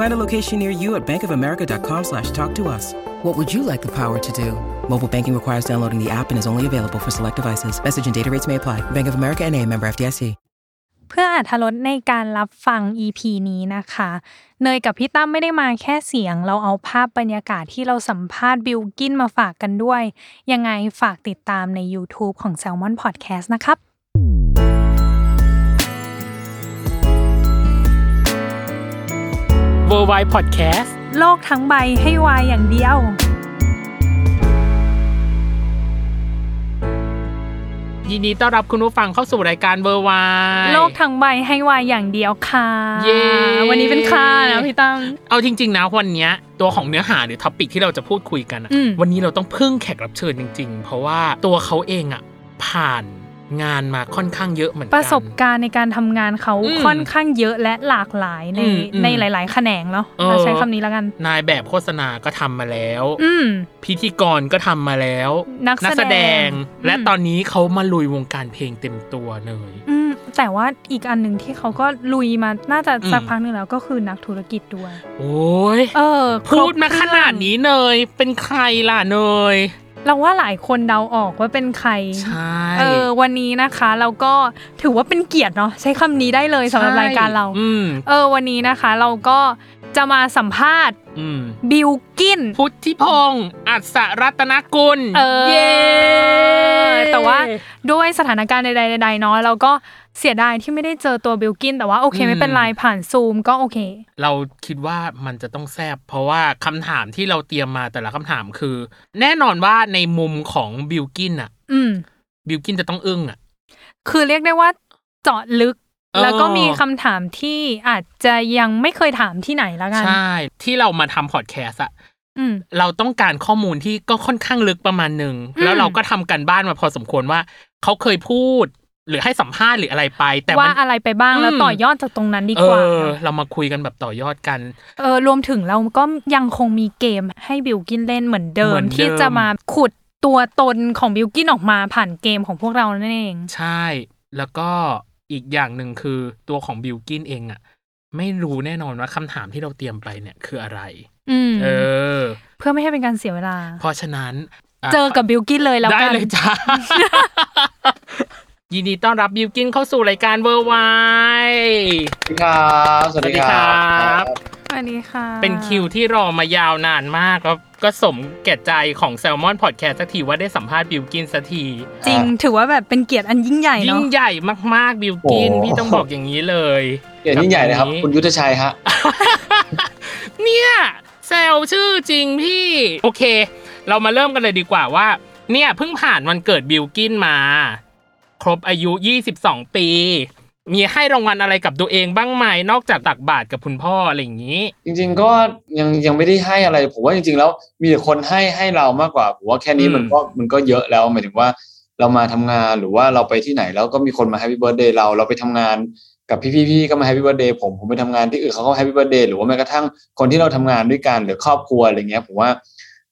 Find a location near you at bankofamerica.com slash talk to us. What would you like the power to do? Mobile banking requires downloading the app and is only available for select devices. Message and data rates may apply. Bank of America and a member FDIC. เพื่ออาธรสในการรับฟัง EP นี้นะคะ เนยกับพี่ตั้มไม่ได้มาแค่เสียง เราเอาภาพบรรยากาศที่เราสัมภาษณ์บิลกินมาฝากกันด้วย ยังไงฝากติดตามใน YouTube ของ Salmon Podcast นะครับ World Y Podcastโลกทั้งใบให้วายอย่างเดียว ยินดีต้อนรับคุณผู้ฟังเข้าสู่รายการ World Y โลกทั้งใบให้วายอย่างเดียวค่ะ เย้ วันนี้เป็นค่านะพี่ตั้ม เอาจริง ๆ นะวันเนี้ยตัวของเนื้อหาหรือ topic ที่เราจะพูดคุยกันอะอืม วันนี้เราต้องพึ่งแขกรับเชิญจริง ๆ เพราะว่าตัวเขาเองอะผ่าน งานมาค่อนข้างเยอะเหมือนกัน ประสบการณ์ในการทำงานเขาอืมค่อนข้างเยอะและหลากหลายในอืมอืมในหลาย ๆ แขนงเนาะเออเราใช้คำนี้แล้วกัน นายแบบโฆษณาก็ทำมาแล้ว อืมพิธีกรก็ทำมาแล้ว นักแสดง และอืมตอนนี้เขามาลุยวงการเพลงเต็มตัวเลยอืมแต่ว่าอีกอันหนึ่งที่เขาก็ลุยมาน่าจะสักอืมพักหนึ่งแล้วก็คือนักธุรกิจด้วย โอ้ยเออ พูดมาครบเคขรื่องนาดนี้เนยเป็นใครล่ะเนย เราว่าหลายคนเดาออกว่าเป็นใครใช่เออวันนี้นะคะเราก็ถือว่าเป็นเกียรติเนาะใช้คำนี้ได้เลยสำหรับรายการเราอืมเออวันนี้นะคะ เราก็จะมาสัมภาษณ์อืมบิลกิน พุทธิพงศ์อัศรัตนกุลเออเย้แต่ว่าด้วยสถานการณ์ใดๆใดๆเนาะเราก็ เสียดายที่ไม่ได้เจอตัวบิลกิน แต่ว่าโอเค ไม่เป็นไรผ่านซูมก็โอเค เราคิดว่ามันจะต้องแซบเพราะว่าคำถามที่เราเตรียมมาแต่ละคำถามคือ แน่นอนว่าในมุมของบิลกินอะอืมบิลกินจะต้องอึ้งอะคือเรียกได้ว่าเจาะลึกเออแล้วก็มีคำถามที่อาจจะยังไม่เคยถามที่ไหนแล้วกัน ใช่ ที่เรามาทำพอดแคสต์อะอืมเราต้องการข้อมูลที่ก็ค่อนข้างลึกประมาณหนึ่งอืมแล้วเราก็ทำกันบ้านมาพอสมควรว่า เขาเคยพูด หรือให้สัมภาษณ์หรืออะไรไป แต่ว่ามันอะไรไปบ้างแล้วอืมต่อยอดจากตรงนั้นดีเอกว่าอเรามาคุยกันแบบต่อยอดกันเออรวมถึงเราก็ยังคงมีเกมให้บิลกินเล่นเหมือนเดิมเหมือนเดิม ที่จะมาขุดตัวตนของบิลกินออกมาผ่านเกมของพวกเรานั่นเอง ใช่ แล้วก็อีกอย่างหนึ่งคือตัวของบิลกินเองอะไม่รู้แน่นอนว่าคำถามที่เราเตรียมไปเนี่ยคืออะไรอืมเออ เพื่อไม่ให้เป็นการเสียเวลา เพราะฉะนั้นเจอกับบิลกินเลยแล้วได้กันเลยจ้า ยินดีต้อนรับบิลกินเข้าสู่รายการ World Yสวัสดีครับสวัสดีครัสวัสดีครับบสวัสดีค่ะ เป็นคิวที่รอมายาวนานมากแล้วก็สมแก่ใจของแซลมอนพอดแคสต์สักทีว่าได้สัมภาษณ์บิลกินสักที จริงถือว่าแบบเป็นเกียรติอันยิ่งใหญ่ยิ่เนาะงใหญ่มากๆบิลกินพี่ต้องบอกอย่างนี้เลยเกียรติยิ่งใหญ่นะครับกัคุณยุทธชัยฮะเนี่ยแซลชื่อจริงพี่โอเค เรามาเริ่มกันเลยดีกว่าว่า เนี่ยเพิ่งผ่านวันเกิดบิลกินมา ครบอายุ 22 ปี มีให้รางวัลอะไรกับตัวเองบ้างไหมนอกจากตักบาตรกับคุณพ่ออะไรอย่างนี้ จริง ๆ ก็ยังยังไม่ได้ให้อะไร ผมว่าจริง ๆ แล้วมีแต่คนให้ให้เรามากกว่าผมว่าแค่นี้อืมมันก็มันก็เยอะแล้วหมายถึงว่าเรามาทำงานหรือว่าเราไปที่ไหนแล้วก็มีคนมา happy birthday เราเราไปทำงานกับพี่ๆก็มา happy birthday ผมผมไปทำงานที่อื่นเขาก็ happy birthday หรือว่าแม้กระทั่งคนที่เราทำงานด้วยกันหรือครอบครัวอะไรเงี้ยผมว่า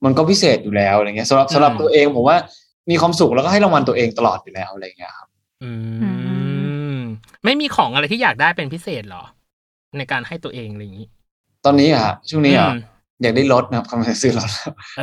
มันก็พิเศษอยู่แล้วอะไรเงี้ยสำหรับสำหรับตัวเองผมว่า มีความสุขแล้วก็ให้รางวัลตัวเองตลอดอยู่แล้วอะไรเงี้ยครับ อืม ไม่มีของอะไรที่อยากได้เป็นพิเศษเหรอ ในการให้ตัวเองอะไรอย่างนี้ ตอนนี้อะฮะช่วงนี้อะอืมอยากได้รถนะครับกำลังจะซื้อรถ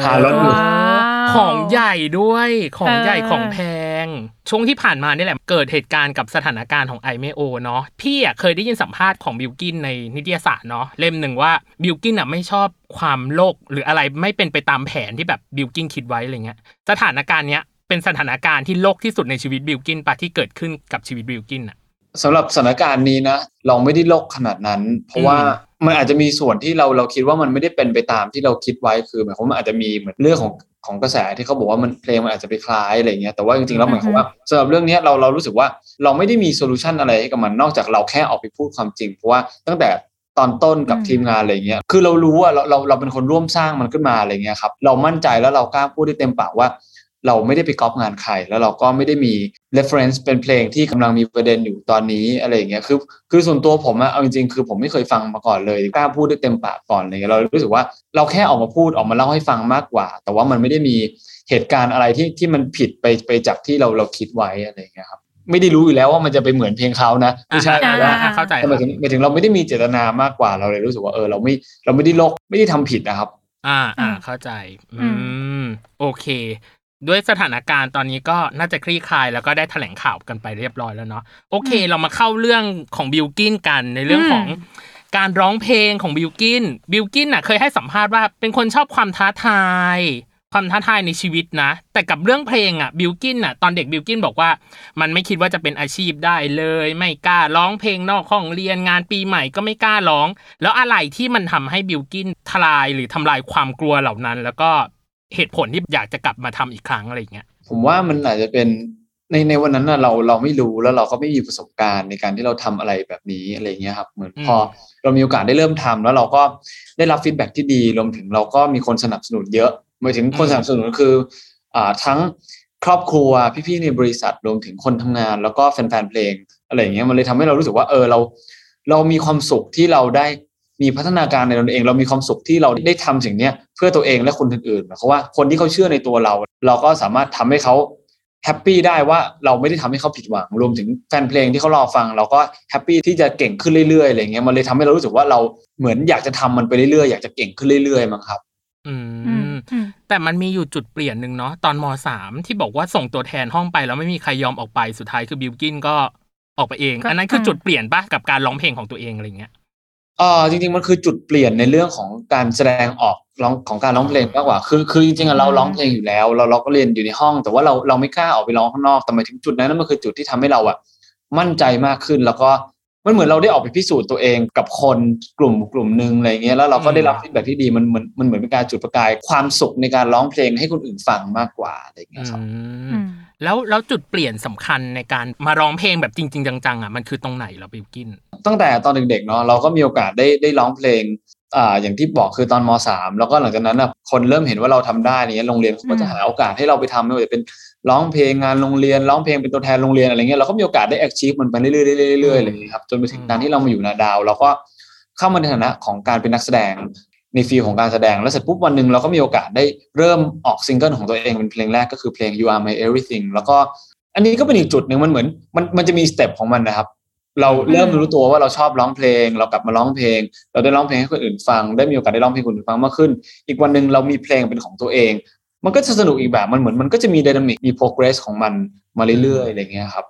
หารถอยู่ว้าวของใหญ่ด้วยของใหญ่เออของแพงงช่วงที่ผ่านมานี่แหละ เกิดเหตุการณ์กับสถานการณ์ของไอเมโอเนาะพี่อะเคยได้ยินสัมภาษณ์ของบิลกินในนิตยสารเนาะเล่มหนึ่งว่าบิลกินอะไม่ชอบความโลกหรืออะไรไม่เป็นไปตามแผนที่แบบบิลกินคิดไว้อะไรเงี้ยสถานการณ์เนี้ย เป็นสถานการณ์ที่โลกที่สุดในชีวิตบิลกินปะที่เกิดขึ้นกับชีวิตบิลกินอะสำหรับสถานการณ์นี้นะเราไม่ได้โลกขนาดนั้น เพราะว่ามันอาจจะมีส่วนที่เราเราคิดว่ามันไม่ได้เป็นไปตามที่เราคิดไว้คือหมายความว่าอาจจะมีเหมือนเรื่องของของกระแสที่เขาบอกว่ามันเพลงมันอาจจะไปคล้ายอะไรเงี้ยแต่ว่าจริงๆแล้วหมายความว่าสำหรับเรื่องนี้เราเรารู้สึกว่าเราไม่ได้มี solution อะไรให้กับมันนอกจากเราแค่ออกไปพูดความจริง เพราะว่าตั้งแต่ตอนต้นกับทีมงานอะไรเงี้ยคือเรารู้ว่าเราเราเราเป็นคนร่วมสร้างมันขึ้นมาอะไรเงี้ยครับเรามั่นใจแล้วเรากล้าพูดได้เต็มปากว่า เราไม่ได้ไปก๊อปงานใคร แล้วเราก็ไม่ได้มี reference เป็นเพลงที่กำลังมีประเด็นอยู่ตอนนี้อะไรอย่างเงี้ยคือคือส่วนตัวผมอะเอาจริงๆ คือผมไม่เคยฟังมาก่อนเลยกล้าพูดได้เต็มปากก่อนอะไรเงี้ยเรารู้สึกว่าเราแค่ออกมาพูดออกมาเล่าให้ฟังมากกว่า แต่ว่ามันไม่ได้มีเหตุการณ์อะไรที่ที่มันผิดไปไปจากที่เราเราคิดไว้อะไรอย่างเงี้ยครับไม่ได้รู้อยู่แล้วว่ามันจะไปเหมือนเพลงเขานะไม่ใช่อ่านะอ่าเข้าใจแต่หมายถึงหมายถึงเราไม่ได้มีเจตนามากกว่าเราเลยรู้สึกว่าเออเราไม่เราไม่ได้ลกไม่ได้ทำผิดนะครับ อ่าอ่าอืมเข้าใจ อือืมมโอเค ด้วยสถานการณ์ตอนนี้ก็น่าจะคลี่คลาย แล้วก็ได้แถลงข่าวกันไปเรียบร้อยแล้วเนาะโอเค เรามาเข้าเรื่องของบิลกินกันในเรื่องของการร้องเพลงของบิลกินบิลกินน่ะเคยให้สัมภาษณ์ว่าเป็นคนชอบความท้าทาย ความท้าทายในชีวิตนะ แต่กับเรื่องเพลงอะบิลกินอะตอนเด็กบิลกินบอกว่า มันไม่คิดว่าจะเป็นอาชีพได้เลย ไม่กล้าร้องเพลงนอกห้องเรียนงานปีใหม่ก็ไม่กล้าร้อง แล้วอะไรที่มันทำให้บิลกินทลายหรือทำลายความกลัวเหล่านั้น แล้วก็ เหตุผลที่อยากจะกลับมาทำอีกครั้งอะไรอย่างเงี้ย ผมว่ามันอาจจะเป็นในในวันนั้นน่ะเราเราไม่รู้แล้วเราก็ไม่มีประสบการณ์ในการที่เราทำอะไรแบบนี้อะไรเงี้ยครับเหมือนอืมพอเรามีโอกาสได้เริ่มทำแล้วเราก็ได้รับ feedback ที่ดีรวมถึงเราก็มีคนสนับสนุนเยอะหมายถึงคนสนับสนุนคืออ่าทั้งครอบครัวพี่ๆในบริษัทรวมถึงคนทำงาน แล้วก็แฟนๆเพลงอะไรอย่างเงี้ยมันเลยทำให้เรารู้สึกว่าเออเรา เรามีความสุขที่เราได้ มีพัฒนาการในตนเอง เรามีความสุขที่เราได้ทำสิ่งเนี้ยเพื่อตัวเองและคนอื่นๆหมายความว่าคนที่เขาเชื่อในตัวเรา เราก็สามารถทำให้เขา happy ได้ว่าเราไม่ได้ทำให้เขาผิดหวังรวมถึงแฟนเพลงที่เขารอฟัง เราก็happy ที่จะเก่งขึ้นเรื่อยๆอะไรเงี้ยมันเลยทำให้เรารู้สึกว่าเราเหมือนอยากจะทำมันไปเรื่อยๆอยากจะเก่งขึ้นเรื่อยๆมั้งครับอือืมมอืมแต่มันมีอยู่จุดเปลี่ยนหนึ่งเนาะตอนม.สามที่บอกว่าส่งตัวแทนห้องไปแล้วไม่มีใครยอมออกไปสุดท้ายคือบิลกินก็ออกไปเองก็อันนั้นคืออ่าจุดเปลี่ยนปะกับการร้องเพลงของตัวเองอะไรเงี้ย เออจริงๆมันคือจุดเปลี่ยนในเรื่องของการแสดงออกร้องของการร้องเพลงมากกว่า คือคือจริงๆเราร้องเพลงอยู่แล้ว เราเราก็เรียนอยู่ในห้อง แต่ว่าเราเราไม่กล้าออกไปร้องข้างนอกแต่มาถึงจุดนั้นนั่นมันคือจุดที่ทำให้เราอะมั่นใจมากขึ้นแล้วก็มันเหมือนเราได้ออกไปพิสูจน์ตัวเองกับคนกลุ่มกลุ่มหนึ่งอะไรเงี้ยแล้วเราก็ได้รับฟีดแบ็ที่ดีมันเหมือนมันเหมือนเป็นการจุดประกายความสุขในการร้องเพลงให้คนอื่นฟังมากกว่าอะไรเงี้ยครับอืมอืม แล้วแล้วจุดเปลี่ยนสำคัญในการมาร้องเพลงแบบจริง ๆ จังๆอะมันคือตรงไหนเราบิลกิน ตั้งแต่ตอนเด็กๆเนาะเราก็มีโอกาสได้ได้ร้องเพลงอ่าอย่างที่บอกคือตอนมสามแล้วก็หลังจากนั้นนะคนเริ่มเห็นว่าเราทำได้เนี้ยโรงเรียนเขาก็จะหาโอกาสให้เราไปทำไม่ว่าจะเป็นร้องเพลงงานโรงเรียนร้องเพลงเป็นตัวแทนโรงเรียนอะไรเงี้ยเราก็มีโอกาสได้ achieve มันไปเรื่อยๆเรื่อยๆเรื่อยๆอะไรอย่างเงี้ยครับจนไปถึงการที่เรามาอยู่นาดาวเราก็เข้ามาในฐานะของการเป็นนักแสดง ใน feel ของการแสดงแล้วเสร็จปุ๊บวันหนึ่งเราก็มีโอกาสได้เริ่มออกซิงเกิลของตัวเองเป็นเพลงแรกก็คือเพลง You Are My Everything แล้วก็อันนี้ก็เป็นอีกจุดหนึ่งมันเหมือนมันมันจะมี step ของมันนะครับ เราเริ่มรู้ตัวว่าเราชอบร้องเพลง เรากลับมาร้องเพลง เราได้ร้องเพลงให้คนอื่นฟัง ได้มีโอกาสได้ร้องเพลงคนอื่นฟังมากขึ้น อีกวันหนึ่งเรามีเพลงเป็นของตัวเอง มันก็จะสนุกอีกแบบมันเหมือนมันก็จะมี dynamic มี progress ของมันมาเรื่อยๆอะไรเงี้ยครับ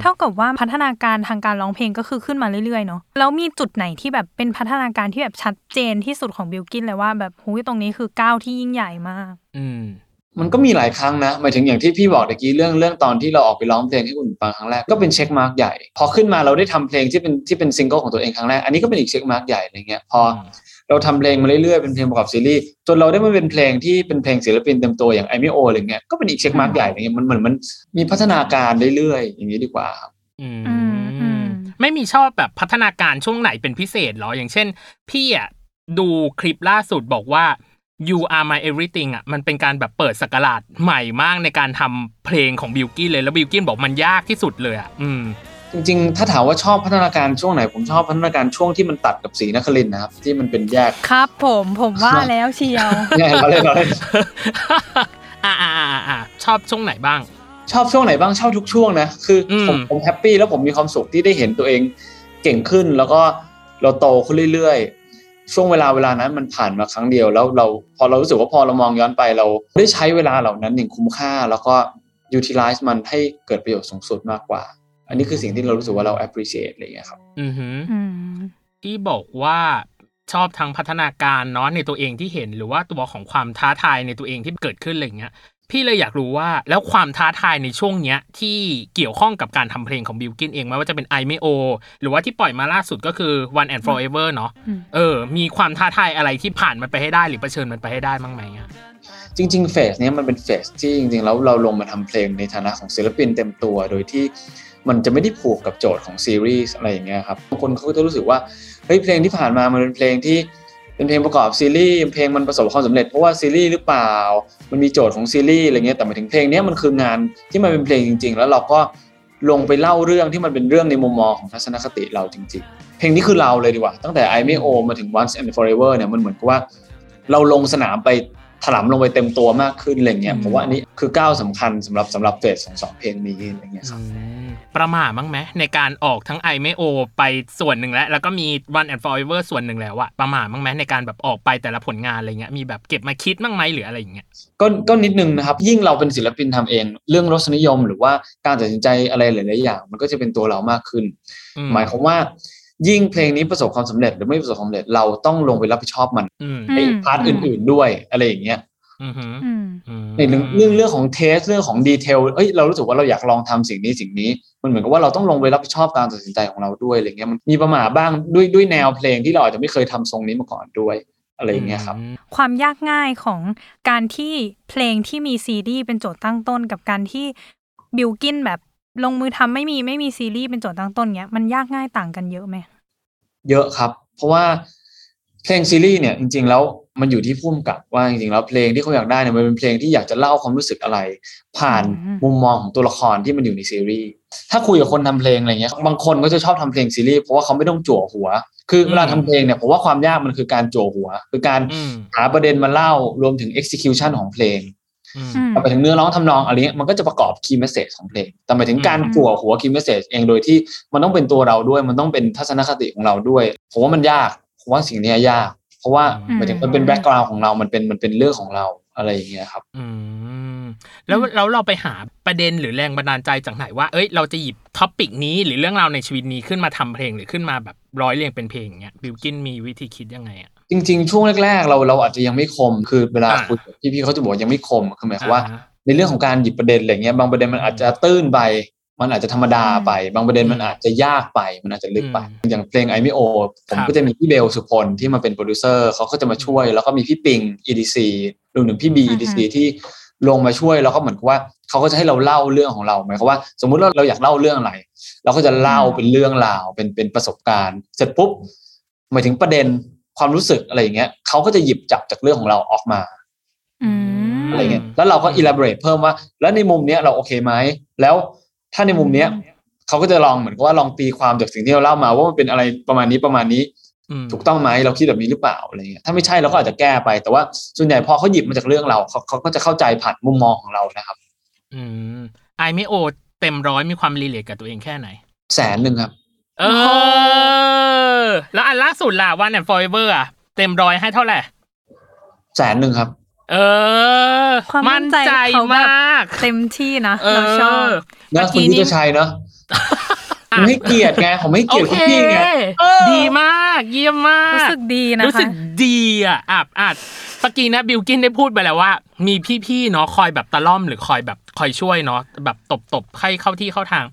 เท่ากับว่าพัฒนาการทางการร้องเพลงก็คือขึ้นมาเรื่อยๆเนาะแล้วมีจุดไหนที่แบบเป็นพัฒนาการที่แบบชัดเจนที่สุดของบิลกินเลยว่าแบบหูยตรงนี้คือก้าวที่ยิ่งใหญ่มาก อืมมันก็มีหลายครั้งนะหมายถึงอย่างที่พี่บอกตะกี้เรื่องเรื่องตอนที่เราออกไปร้องเพลงให้คนอื่นฟังครั้งแรกก็เป็น checkmark ใหญ่ พอขึ้นมาเราได้ทำเพลงที่เป็นที่เป็นซิงเกิลของตัวเองครั้งแรกอันนี้ก็เป็นอีก checkmark ใหญ่อะไรเงี้ยพออม เราทำเพลงมาเรื่อยๆเป็นเพลงประกอบซีรีส์จนเราได้มาเป็นเพลงที่เป็นเพลงศิลปินเต็มตัวอย่าง I ไม่ O อะไรเงี้ยก็เป็นอีก checkmark ใหญ่อะไรเงี้ยมันเหมือนมันมีพัฒนาการเรื่อยๆอย่างนี้ดีกว่าครับอืมอืมอืมไม่มีชอบแบบพัฒนาการช่วงไหนเป็นพิเศษเหรออย่างเช่น พี่อะดูคลิปล่าสุดบอกว่า you are my everything อะมันเป็นการแบบเปิดศักราชใหม่มากในการทำเพลงของบิลกินเลยแล้วบิลกินบอกมันยากที่สุดเลยอะอืม จริงๆ ถ้าถามว่าชอบพัฒนาการช่วงไหน ผมชอบพัฒนาการช่วงที่มันตัดกับสีนครินทร์นะครับ ที่มันเป็นแยกครับ ผมผมว่าแล้วเชียวแยกเราเล่นเราเล่นอ่าอ่าอ่าอ่าชอบช่วงไหนบ้าง ชอบช่วงไหนบ้างชอบทุกช่วงนะคืออมผมผมแฮปปี้แล้วผมมีความสุขที่ได้เห็นตัวเองเก่งขึ้นแล้วก็เราโตขึ้นเรื่อยๆ ช่วงเวลาเวลานั้นมันผ่านมาครั้งเดียว แล้วเราพอเรารู้สึกว่าพอเรามองย้อนไปเราได้ใช้เวลาเหล่านั้นอย่างคุ้มค่า แล้วก็ utilize มันให้เกิดประโยชน์สูงสุดมากกว่า อันนี้คือสิ่งที่เรารู้สึกว่าเรา appreciate อะไรอย่างเงี้ยครับ อือหืออืมที่บอกว่าชอบทั้งพัฒนาการเนาะในตัวเองที่เห็นหรือว่าตัวของความท้าทายในตัวเองที่เกิดขึ้นอะไรอย่างเงี้ย พี่เลยอยากรู้ว่าแล้วความท้าทายในช่วงเนี้ยที่เกี่ยวข้องกับการทำเพลงของบิลกินเองไม่ว่าจะเป็นไอไม่โอหรือว่าที่ปล่อยมาล่าสุดก็คือ One and Forever เนาะอืมเออ มีความท้าทายอะไรที่ผ่านมันไปให้ได้หรือเผชิญมันไปให้ได้บ้างไหมอะจริงๆเฟสเนี้ยมันเป็นเฟสที่จริงๆแล้วเราลงมาทำเพลงในฐานะของศิลปินเต็มตัวโดยที่ มันจะไม่ได้ผูกกับโจทย์ของซีรีส์อะไรอย่างเงี้ยครับบางคนเขาก็จะรู้สึกว่าเฮ้ยเพลงที่ผ่านมามันเป็นเพลงที่เป็นเพลงประกอบซีรีส์เพลงมันประสบความสำเร็จเพราะว่าซีรีส์หรือเปล่า มันมีโจทย์ของซีรีส์อะไรเงี้ยแต่มาถึงเพลงนี้มันคืองานที่มันเป็นเพลงจริง ๆ แล้วเราก็ลงไปเล่าเรื่องที่มันเป็นเรื่องในมุมมองของทัศนคติเราจริง ๆ เพลงนี้คือเราเลยดีกว่า ตั้งแต่ I ไม่โอมาถึง Once and Forever เนี่ยมันเหมือนกับว่า เราลงสนามไป ถลำลงไปเต็มตัวมากขึ้นอะไรเงี้ยผมว่าอันนี้คือก้าวสำคัญสำหรับสำหรับเฟสของสองเพลงนี้อะไรเงี้ยครับประมาทบ้างไหมในการออกทั้งไอไม่โอไปส่วนหนึ่งแล้ว แล้วก็มี One and Forever ส่วนหนึ่งแล้วอะประมาทบ้างไหมในการแบบออกไปแต่ละผลงานอะไรเงี้ยมีแบบเก็บมาคิดบ้างไหมหรืออะไรอย่างเงี้ยก็ก็นิดนึงนะครับ ยิ่งเราเป็นศิลปินทำเอง เรื่องรสนิยมหรือว่าการตัดสินใจอะไรหลายๆอย่าง มันก็จะเป็นตัวเรามากขึ้นอืหมายความว่า ยิ่งเพลงนี้ประสบความสำเร็จหรือไม่ประสบความสำเร็จเราต้องลงไปรับผิดชอบมันอืมในพาร์ทอื่น ๆด้วยอะไรอย่างเงี้ยอืมอืมอืมอืมในเรื่องเรื่องเรื่องของ taste เรื่องของ detail เอ้ยเรารู้สึกว่าเราอยากลองทำสิ่งนี้สิ่งนี้ มันเหมือนกับว่าเราต้องลงไปรับผิดชอบการตัดสินใจของเราด้วยอะไรเงี้ยมันมีประหม่าบ้างด้วยด้วยแนวเพลงที่เราอาจจะไม่เคยทำทรงนี้มาก่อนด้วยอะไรอย่างเงี้ยครับความยากง่ายของการที่เพลงที่มีซีรีส์เป็นโจทย์ตั้งต้นกับการที่บิลกินแบบ ลงมือทำไม่มีไม่มีซีรีส์เป็นโจทย์ตั้งต้นเนี้ยมันยากง่ายต่างกันเยอะไหมเยอะครับ เพราะว่าเพลงซีรีส์เนี่ยจริง ๆ แล้วมันอยู่ที่พุ่มกับว่าจริงๆแล้วเพลงที่เขาอยากได้เนี่ยมันเป็นเพลงที่อยากจะเล่าความรู้สึกอะไร ผ่านอืมมุมมองของตัวละครที่มันอยู่ในซีรีส์ถ้าคุยกับคนทำเพลงอะไรเงี้ยบางคนก็จะชอบทำเพลงซีรีส์เพราะว่าเขาไม่ต้องจั่วหัว คือเวลาทำเพลงเนี่ยผมว่าความยากมันคือการจั่วหัว คือการอืมหาประเด็นมาเล่ารวมถึง execution ของเพลงอืมอืม ไปถึงเนื้อร้องทำนองอะไรเงี้ยมันก็จะประกอบ key message ของเพลง แต่หมายถึงการอืมจั่วหัว key message เองโดยที่มันต้องเป็นตัวเราด้วย มันต้องเป็นทัศนคติของเราด้วย ผมว่ามันยาก ผมว่าสิ่งเนี้ยยาก เพราะว่าอืมหมายถึงมันเป็น background ของเรา มันเป็นมันเป็นเรื่องของเราอะไรอย่างเงี้ยครับ อืม แล้วแล้วเราไปหาประเด็นหรือแรงบันดาลใจจากไหนว่า เอ้ย เราจะหยิบท็อปิกนี้หรือเรื่องราวในชีวิตนี้ขึ้นมาทำเพลงหรือขึ้นมาแบบร้อยเรียงเป็นเพลงอย่างเงี้ยบิวกินมีวิธีคิดยังไงอะ จริง ๆ ช่วงแรกๆ เราเราอาจจะยังไม่คม คือเวลาอ่าคุยกับพี่ๆเขาจะบอกว่ายังไม่คมคือหมายความว่าอ่ในเรื่องของการหยิบประเด็นอะไรเงี้ยบางประเด็นมันอาจจะตื้นไป มันอาจจะธรรมดาไป บางประเด็นมันอาจจะยากไป มันอาจจะลึกไป อย่างเพลงไอไม่โอผมครับก็จะมีพี่เบลสุพลที่มาเป็นโปรดิวเซอร์เขาก็จะมาช่วย แล้วก็มีพี่ปิง EDC รวมถึงพี่บีอือฮึ EDC ที่ลงมาช่วยแล้วก็เหมือนกับว่าเขาก็จะให้เราเล่าเรื่องของเราหมายความว่า สมมุติว่าเราอยากเล่าเรื่องอะไร เราก็จะเล่าเป็นเรื่องราวเป็นเป็นประสบการณ์ เสร็จปุ๊บหมายถึงประเด็น ความรู้สึกอะไรอย่างเงี้ยเขาก็จะหยิบจับจากเรื่องของเราออกมาอืมอะไรเงี้ยแล้วเราก็ elaborate เพิ่มว่า แล้วในมุมเนี้ยเราโอเคไหมแล้วถ้าในมุมเนี้ยเขาก็จะลองเหมือนกับว่าลองตีความจากสิ่งที่เราเล่ามา ว่ามันเป็นอะไรประมาณนี้ประมาณนี้อืมถูกต้องไหมเราคิดแบบนี้หรือเปล่าอะไรเงี้ยถ้าไม่ใช่เราก็อาจจะแก้ไป แต่ว่าส่วนใหญ่พอเขาหยิบมาจากเรื่องเราเขาเขาก็จะเข้าใจผ่านมุมมองของเรานะครับ อืมไอไม่โอเต็มร้อยมีความรีเลทกับตัวเองแค่ไหน แสนหนึ่งครับ เออ แล้วอันล่าสุดล่ะ One and Forever อะ เต็มร้อยให้เท่าไหร่แสนหนึ่งครับ เออ ความมั่นใจเขาแบบมากเต็มที่นะเอเราชอบอนะเมื่อคุณกี้พุทนี้ธชัยเนาะผมให้เกียรติไงผมให้โอเกียรติเคคุณพี่ไงดีมาก เยี่ยมมาก รู้สึกดีนะคะรู้สึกดีอะอะอะเมื่อกี้นะบิลกินได้พูดไปแล้วว่า มีพี่ๆเนาะคอยแบบตะล่อมหรือคอยแบบคอยช่วยเนาะแบบตบๆให้เข้าที่เข้าทาง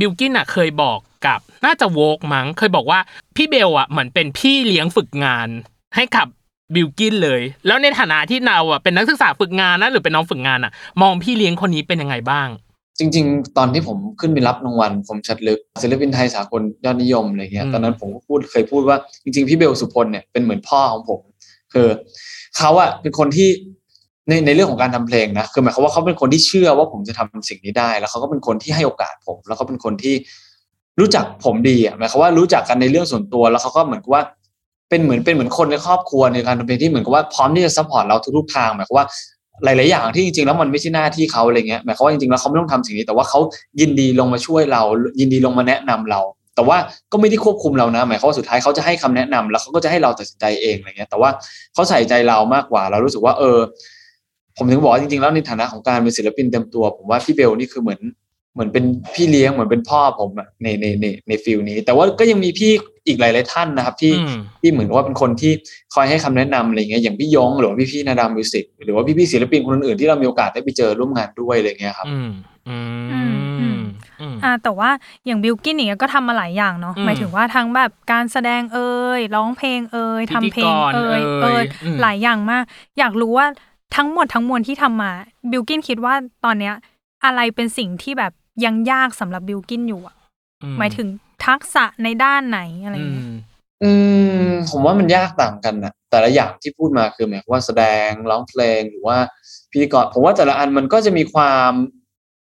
บิลกินอะ เคยบอก กับ น่าจะโวกมั้งเคยบอกว่าพี่เบลอะเหมือนเป็นพี่เลี้ยงฝึกงานให้กับบิลกินเลย แล้วในฐานะที่เราอะเป็นนักศึกษาฝึกงานนะหรือเป็นน้องฝึกงานอะ มองพี่เลี้ยงคนนี้เป็นยังไงบ้าง จริง ๆ ตอนที่ผมขึ้นไปรับรางวัลผมชัดลึกศิลปินไทยสากลยอดนิยมอะไรเงี้ยอืมตอนนั้นผมก็พูดเคยพูดว่าจริง ๆ พี่เบลสุพลเนี่ยเป็นเหมือนพ่อของผม คือเขาอะเป็นคนที่ในในเรื่องของการทำเพลงนะคือหมายความว่าเขาเป็นคนที่เชื่อว่าผมจะทำสิ่งนี้ได้ แล้วเขาก็เป็นคนที่ให้โอกาสผม แล้วเขาเป็นคนที่ รู้จักผมดีอะหมายความว่ารู้จักกันในเรื่องส่วนตัวแล้วเขาก็เหมือนกับว่า เป็นเหมือนเป็นเหมือนคนในครอบครัวในการทำเพลงที่เหมือนกับว่าพร้อมที่จะ support เราทุกๆทางหมายความว่าหลายๆอย่างที่จริงๆแล้วมันไม่ใช่หน้าที่เขาอะไรเงี้ยหมายความว่าจริงๆแล้วเขาไม่ต้องทำสิ่งนี้ แต่ว่าเขายินดีลงมาช่วยเรา ยินดีลงมาแนะนำเรา แต่ว่าก็ไม่ได้ควบคุมเรานะ หมายความว่าสุดท้ายเขาจะให้คำแนะนำแล้วเขาก็จะให้เราตัดสินใจเองอะไรเงี้ย แต่ว่าเขาใส่ใจเรามากกว่า เรารู้สึกว่า เออ ผมถึงบอกจริงๆแล้วในฐานะของการเป็นศิลปินเต็มตัว ผมว่าพี่เบลนี่คือเหมือน เหมือนเป็นพี่เลี้ยงเหมือนเป็นพ่อผมอะในในในใน feel นี้ แต่ว่าก็ยังมีพี่อีกหลาย ๆ ท่านนะครับ ที่อืมที่เหมือนกับว่าเป็นคนที่คอยให้คำแนะนำอะไรเงี้ยอย่างพี่ย้งหรือว่าพี่พี่ๆนาดาว Music หรือว่าพี่พี่ๆศิลปินคนอื่นๆที่เรามีโอกาสได้ไปเจอร่วมงานด้วยอะไรเงี้ยครับ อืมอืมอืมอืมอืมอ่าแต่ว่าอย่างบิลกินอย่างเงี้ยก็ทำมาหลายอย่างเนาะอืมหมายถึงว่าทั้งแบบการแสดงเอ่ยร้องเพลงเอ่ยทำเพลงพิธีกรเอ่ยเอ่ยเอ่ยอืมหลายอย่างมาก อยากรู้ว่าทั้งหมดทั้งมวลที่ทำมาบิลกินคิดว่าตอนเนี้ยอะไรเป็นสิ่งที่แบบ ยังยากสำหรับบิลกินอยู่อะหมายถึงทักษะในด้านไหนอะไรอืเงี้ยมอืมผมว่ามันยากต่างกันนะแต่ละอย่างที่พูดมาคือหมายความว่าแสดงร้องเพลงหรือว่าพิธีกรผมว่าแต่ละอันมันก็จะมีความ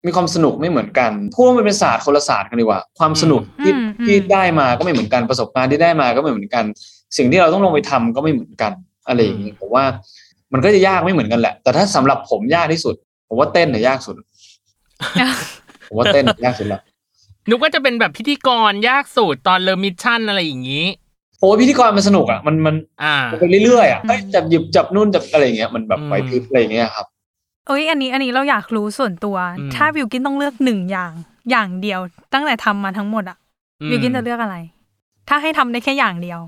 มีความสนุกไม่เหมือนกันพูดว่ามันเป็นศาสตร์คนละศาสตร์กันดีกว่า ความสนุกที่อืมอืมที่ได้มาก็ไม่เหมือนกันประสบการณ์ที่ได้มาก็ไม่เหมือนกัน สิ่งที่เราต้องลงไปทำก็ไม่เหมือนกันอะไรอย่างนี้ผมว่ามันก็จะยากไม่เหมือนกันแหละ แต่ถ้าสำหรับผมยากที่สุด ผมว่าเต้นเนี่ยยากสุด ผมว่าเต้นยากสุดละนึกว่าจะเป็นแบบพิธีกรยากสุดตอนเลอมิชชั่นอะไรอย่างนี้โอ้ยพิธีกรมันสนุกอะมันมันอ่ามันไปเรื่อยๆอะเอ้ยจับหยิบจับนู่นจับอะไรอย่างเงี้ยมันแบบอืมไหวพริบอะไรอย่างเงี้ยครับเอ้ยอันนี้อันนี้เราอยากรู้ส่วนตัวอืมถ้าบิลกินต้องเลือกหนึ่งอย่างอย่างเดียว ตั้งแต่ทำมาทั้งหมดอะอืมบิลกินจะเลือกอะไร ถ้าให้ทำได้แค่อย่างเดียว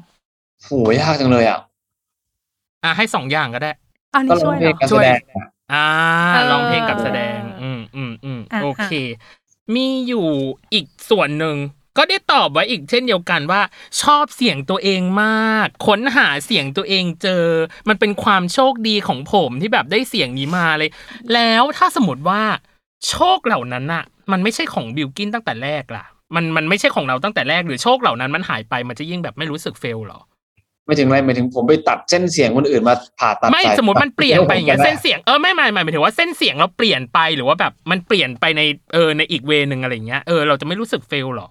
โหยากจังเลยอะอะให้สองอย่างก็ได้อันก็นี้ร้อช่งวยเพเหลรงอการช่แสวยดง อะอ่าเออร้องเพลงกับแสดง อืมอืมอืมอะโอเค มีอยู่อีกส่วนหนึ่งก็ได้ตอบไว้อีกเช่นเดียวกันว่า ชอบเสียงตัวเองมาก ค้นหาเสียงตัวเองเจอ มันเป็นความโชคดีของผมที่แบบได้เสียงนี้มาเลย แล้วถ้าสมมติว่า โชคเหล่านั้นน่ะมันไม่ใช่ของบิลกินตั้งแต่แรกล่ะ มันมันไม่ใช่ของเราตั้งแต่แรกหรือโชคเหล่านั้นมันหายไปมันจะยิ่งแบบไม่รู้สึกเฟลหรอ ไม่ถึงอะไรหมายถึงผมไปตัดเส้นเสียงคนอื่นมาผ่าตัดไม่สายสมมติมันเปลี่ยนไปอย่างเงี้ยตัดเส้นเสียงเออไม่ไม่ไม่หมายถึงว่าเส้นเสียงเราเปลี่ยนไปหรือว่าแบบมันเปลี่ยนไปในเออในอีกเวนึงอะไรเงี้ยเออเราจะไม่รู้สึกเฟลหรอ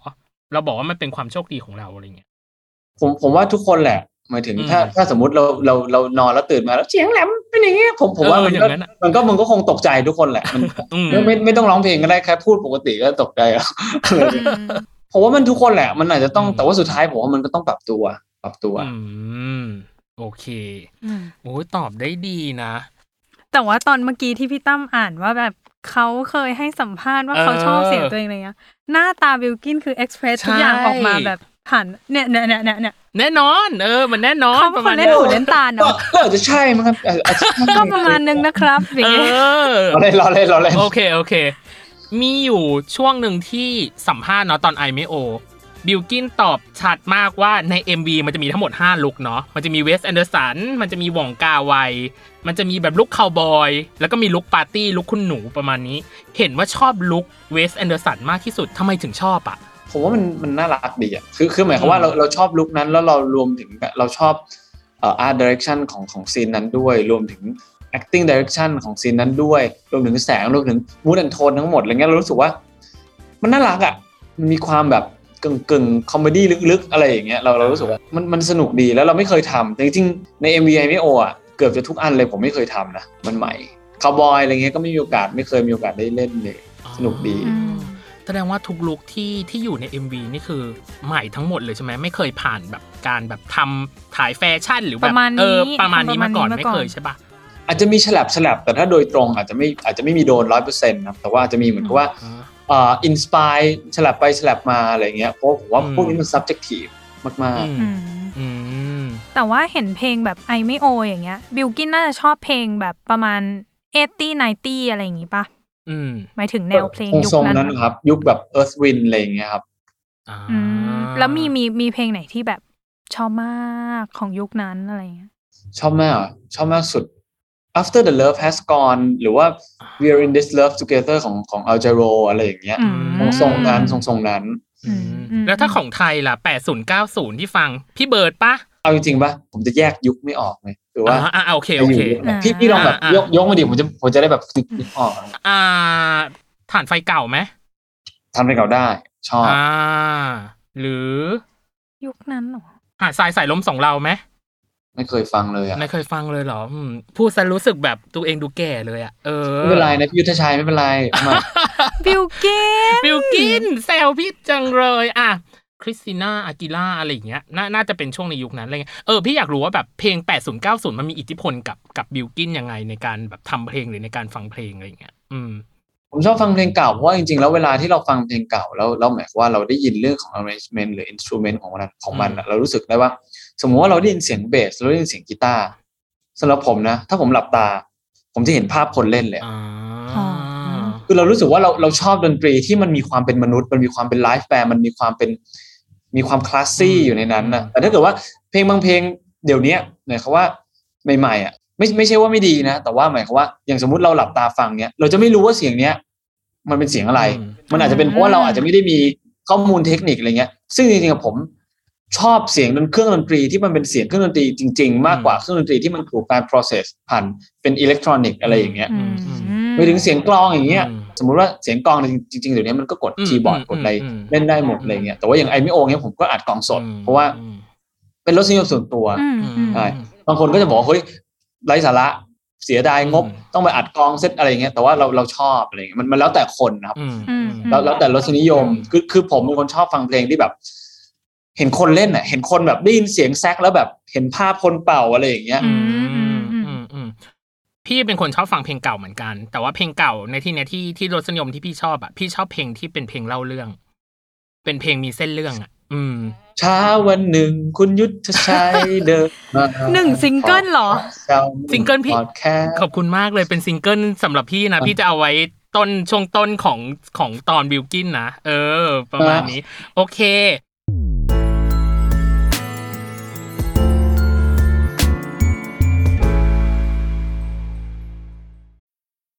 เราบอกว่ามันเป็นความโชคดีของเราอะไรเงี้ยผมผมว่าทุกคนแหละหมายถึงอืมถ้าถ้าสมมติเราเราเรานอนแล้วตื่นมาแล้วเสียงแหลมเป็นอย่างเงี้ยผมผมว่าเออมันอย่าก็งนั้นอะมันก็มันก็คงตกใจทุกคนแหละมันอืมไม่ไม่ไม่ต้องร้องเพลงก็ได้แค่พูดปกติก็ตกใจแล้วผมว่ามันทุกคนแหละ มันอาจจะต้องอืมแต่ว่าสุดท้ายผมว่ามันก็ต้องปรับตัว ปรับตัวอืมโอเคอืมโอ้ยตอบได้ดีนะ แต่ว่าตอนเมื่อกี้ที่พี่ตั้มอ่านว่าแบบเขาเคยให้สัมภาษณ์ว่าเออเขาชอบเสียงตัวเองอะไรเงี้ยหน้าตาบิลกินคือเอ็กเพรสใช่ทุกอย่างออกมาแบบผ่านเนี่ยเนี่ยเนี่ยเนี่ยเนี่ยแน่นอน เออ มันแน่นอนเขาเป็นประคมาณนเล่นหูเล่นตาก็เนาะก็อาจจะใช่มั้งครับอาจอาจจะใช่ก็ประมาณนึงนะครับอย่างเอเงี้ยอเราเล่นเราเล่นเราเล่นโอเคโอเค มีอยู่ช่วงหนึ่งที่สัมภาษณ์เนาะตอน I ไม่ O บิลกินตอบชัดมากว่าใน MV มันจะมีทั้งหมด 5 look เนาะ มันจะมี Wes Anderson มันจะมีหว่องกาไว มันจะมีแบบ look คาวบอย แล้วก็มี look ปาร์ตี้ look คุณหนูประมาณนี้ เห็นว่าชอบ look Wes Anderson มากที่สุดทำไมถึงชอบอะผมว่ามันมันน่ารักดีอะคือคือหมายความว่าอืมเราเราชอบ look นั้นแล้วเรารวมถึงเราชอบเอ่อ art direction ของของ scene นั้นด้วย รวมถึง acting direction ของ scene นั้นด้วย รวมถึงแสงรวมถึง mood and tone ทั้งหมดอะไรเงี้ยเรารู้สึกว่า มันน่ารักอะมันมีความแบบ กึ่งกึ่ง comedy ลึกๆ อะไรอย่างเงี้ยเราเรารู้สึกว่ามันมันสนุกดีแล้วเราไม่เคยทำแต่จริงๆใน MV I ไม่ O อะเกือบจะทุกอันเลยผมไม่เคยทำนะมันใหม่คาวบอยอะไรเงี้ยก็ไม่มีโอกาสไม่เคยมีโอกาสได้เล่นเลยสนุกดีอืมแสดงว่าทุก look ที่ที่อยู่ใน MV นี่คือใหม่ทั้งหมดเลยใช่ไหมไม่เคยผ่านแบบการแบบทำถ่ายแฟชั่นหรือแบบประมาณนี้เออประมาณนี้มาก่อนประมาณนี้ไม่มาก่อนเคยใช่ปะอาจจะมีแฉลบแฉลบแต่ถ้าโดยตรงอาจจะไม่อาจจะไม่มีโดนร้อยเปอร์เซ็นต์ครับแต่ว่าอาจจะมีเหมือนกับว่าเอ่อ inspire แฉลบไปแฉลบมาอะไรเงี้ยเพราะผมว่าอืมพวกนี้มัน subjective มากอืมอืมอืมแต่ว่าเห็นเพลงแบบ I ไม่ O อย่างเงี้ยบิลกินน่าจะชอบเพลงแบบประมาณ eighty ninety อะไรอย่างงี้ปะอืมหมายถึงๆแนวเพลงยุคทรงๆนั้นั้นนั้นนะครับ ยุคแบบ Earth Wind อะไรอย่างเงี้ยครับอ่าอืมแล้วมีมีมีเพลงไหนที่แบบชอบมากของยุคนั้นอะไรเงี้ยชอบมากอะชอบมากสุด After the Love Has Gone หรือว่า We Are in This Love Together ของของ Al Jarreau อะไรอย่างเงี้ยอืมทรงๆนั้นทรงๆนั้นอืมอืมแล้วถ้าของไทยล่ะ80 90ที่ฟัง พี่เบิร์ดปะเอาจริงๆป่ะผมจะแยกยุคไม่ออกเลยคือว่าอ่าอ่าโอเคโอเคจะยู่ยุคไหนพี่พี่ลองแบบอ่ายยกยกมาดิผมจะผมจะได้แบบนึกนึกออกอ่าถ่านไฟเก่าไหมทำให้เขาได้ ชอบอ่าหรือยุคนั้นเหรอหาดทรายสายลมสองเราไหม ไม่เคยฟังเลยอะไม่เคยฟังเลยเหรออืมพูดซะรู้สึกแบบตัวเองดูแก่เลยอะเออไม่เป็นไรนะพี่ยุทธชัยไม่เป็นไรมาบิลกินบิลกินแซวพี่จังเลยอะคริสติน่าอากีล่าร์อะไรอย่างเงี้ยน่าน่าจะเป็นช่วงในยุคนั้นอะไรเงี้ยเออพี่อยากรู้ว่าแบบเพลง 80 90 มันมีอิทธิพลกับกับบิลกินยังไงในการแบบทำเพลงหรือในการฟังเพลงอะไรอย่างเงี้ยอืม ผมชอบฟังเพลงเก่าเพราะว่าจริงๆ แล้วเวลาที่เราฟังเพลงเก่าแล้วเราหมายความว่าเราได้ยินเรื่องของ arrangement หรือ instrument ของมันของมันอะเรารู้สึกได้ว่า สมมุติว่าเราได้ยินเสียงเบสเราได้ยินเสียงกีตาร์สำหรับผมนะ ถ้าผมหลับตา ผมจะเห็นภาพคนเล่นเลยอะอ่าอ๋อคือเรารู้สึกว่าเราเราชอบดนตรีที่มันมีความเป็นมนุษย์ มันมีความเป็นไลฟ์แบนมันมีความเป็นมีความคลาสซี่อยู่ในนั้นนะแต่ถ้าเกิดว่าเพลงบางเพลงเดี๋ยวนี้หมายความว่าใหม่ๆอะ ไม่ไม่ใช่ว่าไม่ดีนะ แต่ว่าหมายความว่าอย่างสมมุติเราหลับตาฟังเนี้ยเราจะไม่รู้ว่าเสียงเนี้ยมันเป็นเสียงอะไรอืมมันอาจจะเป็นเพราะว่าเราอาจจะไม่ได้มีข้อมูลเทคนิคอะไรเงี้ย ซึ่งจริงๆกับผมชอบเสียงดนเครื่องดนตรีที่มันเป็นเสียงเครื่องดนตรีจริง ๆ มากกว่าเครื่องดนตรีที่มันถูกการ process ผ่านเป็นอิเล็กทรอนิกส์อะไรอย่างเงี้ยอืมไปถึงเสียงกลองอย่างเงี้ยอืมสมมุติว่าเสียงกลองเนี่ยจริงๆเดี๋ยวนี้มันก็กดอืมคีย์บอร์ดอืมกดอะไรอืมเล่นได้หมดอะไรเงี้ย แต่ว่าอย่างไอมิโอเงี้ยผมก็อัดกลองสดอืมเพราะว่าอืมเป็นรสนิยมส่วนตัวอืมอืมใช่บางคนก็จะบอกว่าเฮ้ย ไร้สาระเสียดายงบอืมต้องไปอัดกลองเซตอะไรเงี้ยแต่ว่าเราเราชอบอะไรเงี้ยมันมันแล้วแต่คนนะครับอืมอืมแล้วแล้วแต่รสนิยมคือคือผมเป็นคนชอบฟังเพลงที่แบบ เห็นคนเล่นอะ เห็นคนแบบได้ยินเสียงแซกแล้วแบบเห็นภาพคนเป่าอะไรอย่างเงี้ยอืมอืมอืมอืมพี่เป็นคนชอบฟังเพลงเก่าเหมือนกัน แต่ว่าเพลงเก่าในที่เนี้ยที่ที่รสนิยมที่พี่ชอบอะพี่ชอบเพลงที่เป็นเพลงเล่าเรื่อง เป็นเพลงมีเส้นเรื่องอะ อืมเช้าวันหนึ่งคุณยุทธชัยเดินมาหนึ่ง jingle เหรอ jingle พี่พอดแคสต์ขอบคุณมากเลยเป็น jingle สำหรับพี่นะ พี่จะเอาไว้ต้นช่วงต้นของของตอนบิลกินนะ เออ ประมาณนี้ โอเค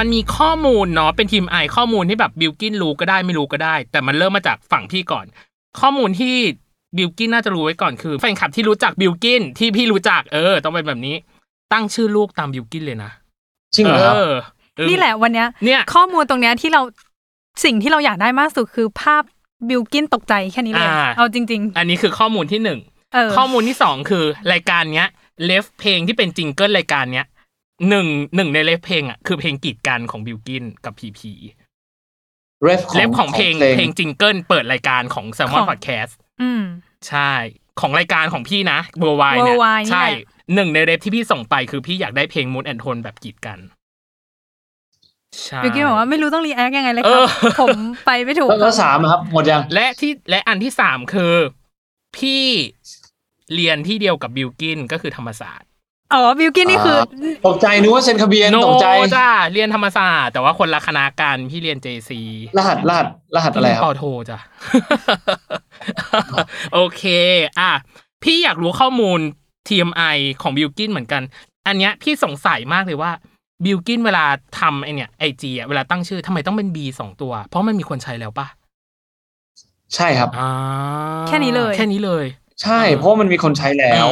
มันมีข้อมูลเนาะเป็นทีมไอข้อมูลที่แบบบิลกินรู้ก็ได้ไม่รู้ก็ได้ แต่มันเริ่มมาจากฝั่งพี่ก่อน ข้อมูลที่บิลกินน่าจะรู้ไว้ก่อนคือแฟนคลับที่รู้จักบิลกินที่พี่รู้จักเออ ต้องเป็นแบบนี้ ตั้งชื่อลูกตามบิลกินเลยนะจริงเหรอครับเออเออนี่แหละวันเนี้ยเนี่ยข้อมูลตรงเนี้ยที่เราสิ่งที่เราอยากได้มากสุดคือภาพบิลกินตกใจแค่นี้เลยอ่าเอาจริงอันนี้คือข้อมูลที่หนึ่งๆเออข้อมูลที่สองคือรายการเนี้ย ref เพลงที่เป็น jingle รายการเนี้ย หนึ่งหนึ่งใน ref เพลงอะคือเพลงกีดกันของบิลกินกับพีพีเรฟของเลฟของเพลงเพลงจิงเกิลเปิดรายการของ s ซ l m o n ของ Podcast อืมใช่ ของรายการของพี่นะเวอร์ไวเนี่ย Worldwide นี่ใช่แหละหนึ่งในเลฟที่พี่ส่งไปคือพี่อยากได้เพลงมูนแอนโทนแบบกีดกันใช่บิลกินบอกว่าไม่รู้ต้องรีแอคยังไงเลยคเอรับอผมไปไม่ถูกแล้วแล้วสามอะครับหมดยังและที่และอันที่สามคือ พี่เรียนที่เดียวกับบิลกินก็คือธรรมศาสตร์ อ๋อบิลกินนี่คือตกใจนึกว่าเซ็นทะเบียนโนตกใจจ้าเรียนธรรมศาสตร์แต่ว่าคนละคณะกันพี่เรียน JC รหัสรหัสรหัสอะไรครับปอโทจ้ะโอเค อะพี่อยากรู้ข้อมูล TMI ของบิลกินเหมือนกัน อันเนี้ยพี่สงสัยมากเลยว่าบิลกินเวลาทำไอเนี่ยไอจีอะเวลาตั้งชื่อทำไมต้องเป็น B สองตัว เพราะมันมีคนใช้แล้วปะใช่ครับอ่าแค่นี้เลย แค่นี้เลย ใช่ เพราะมันมีคนใช้แล้ว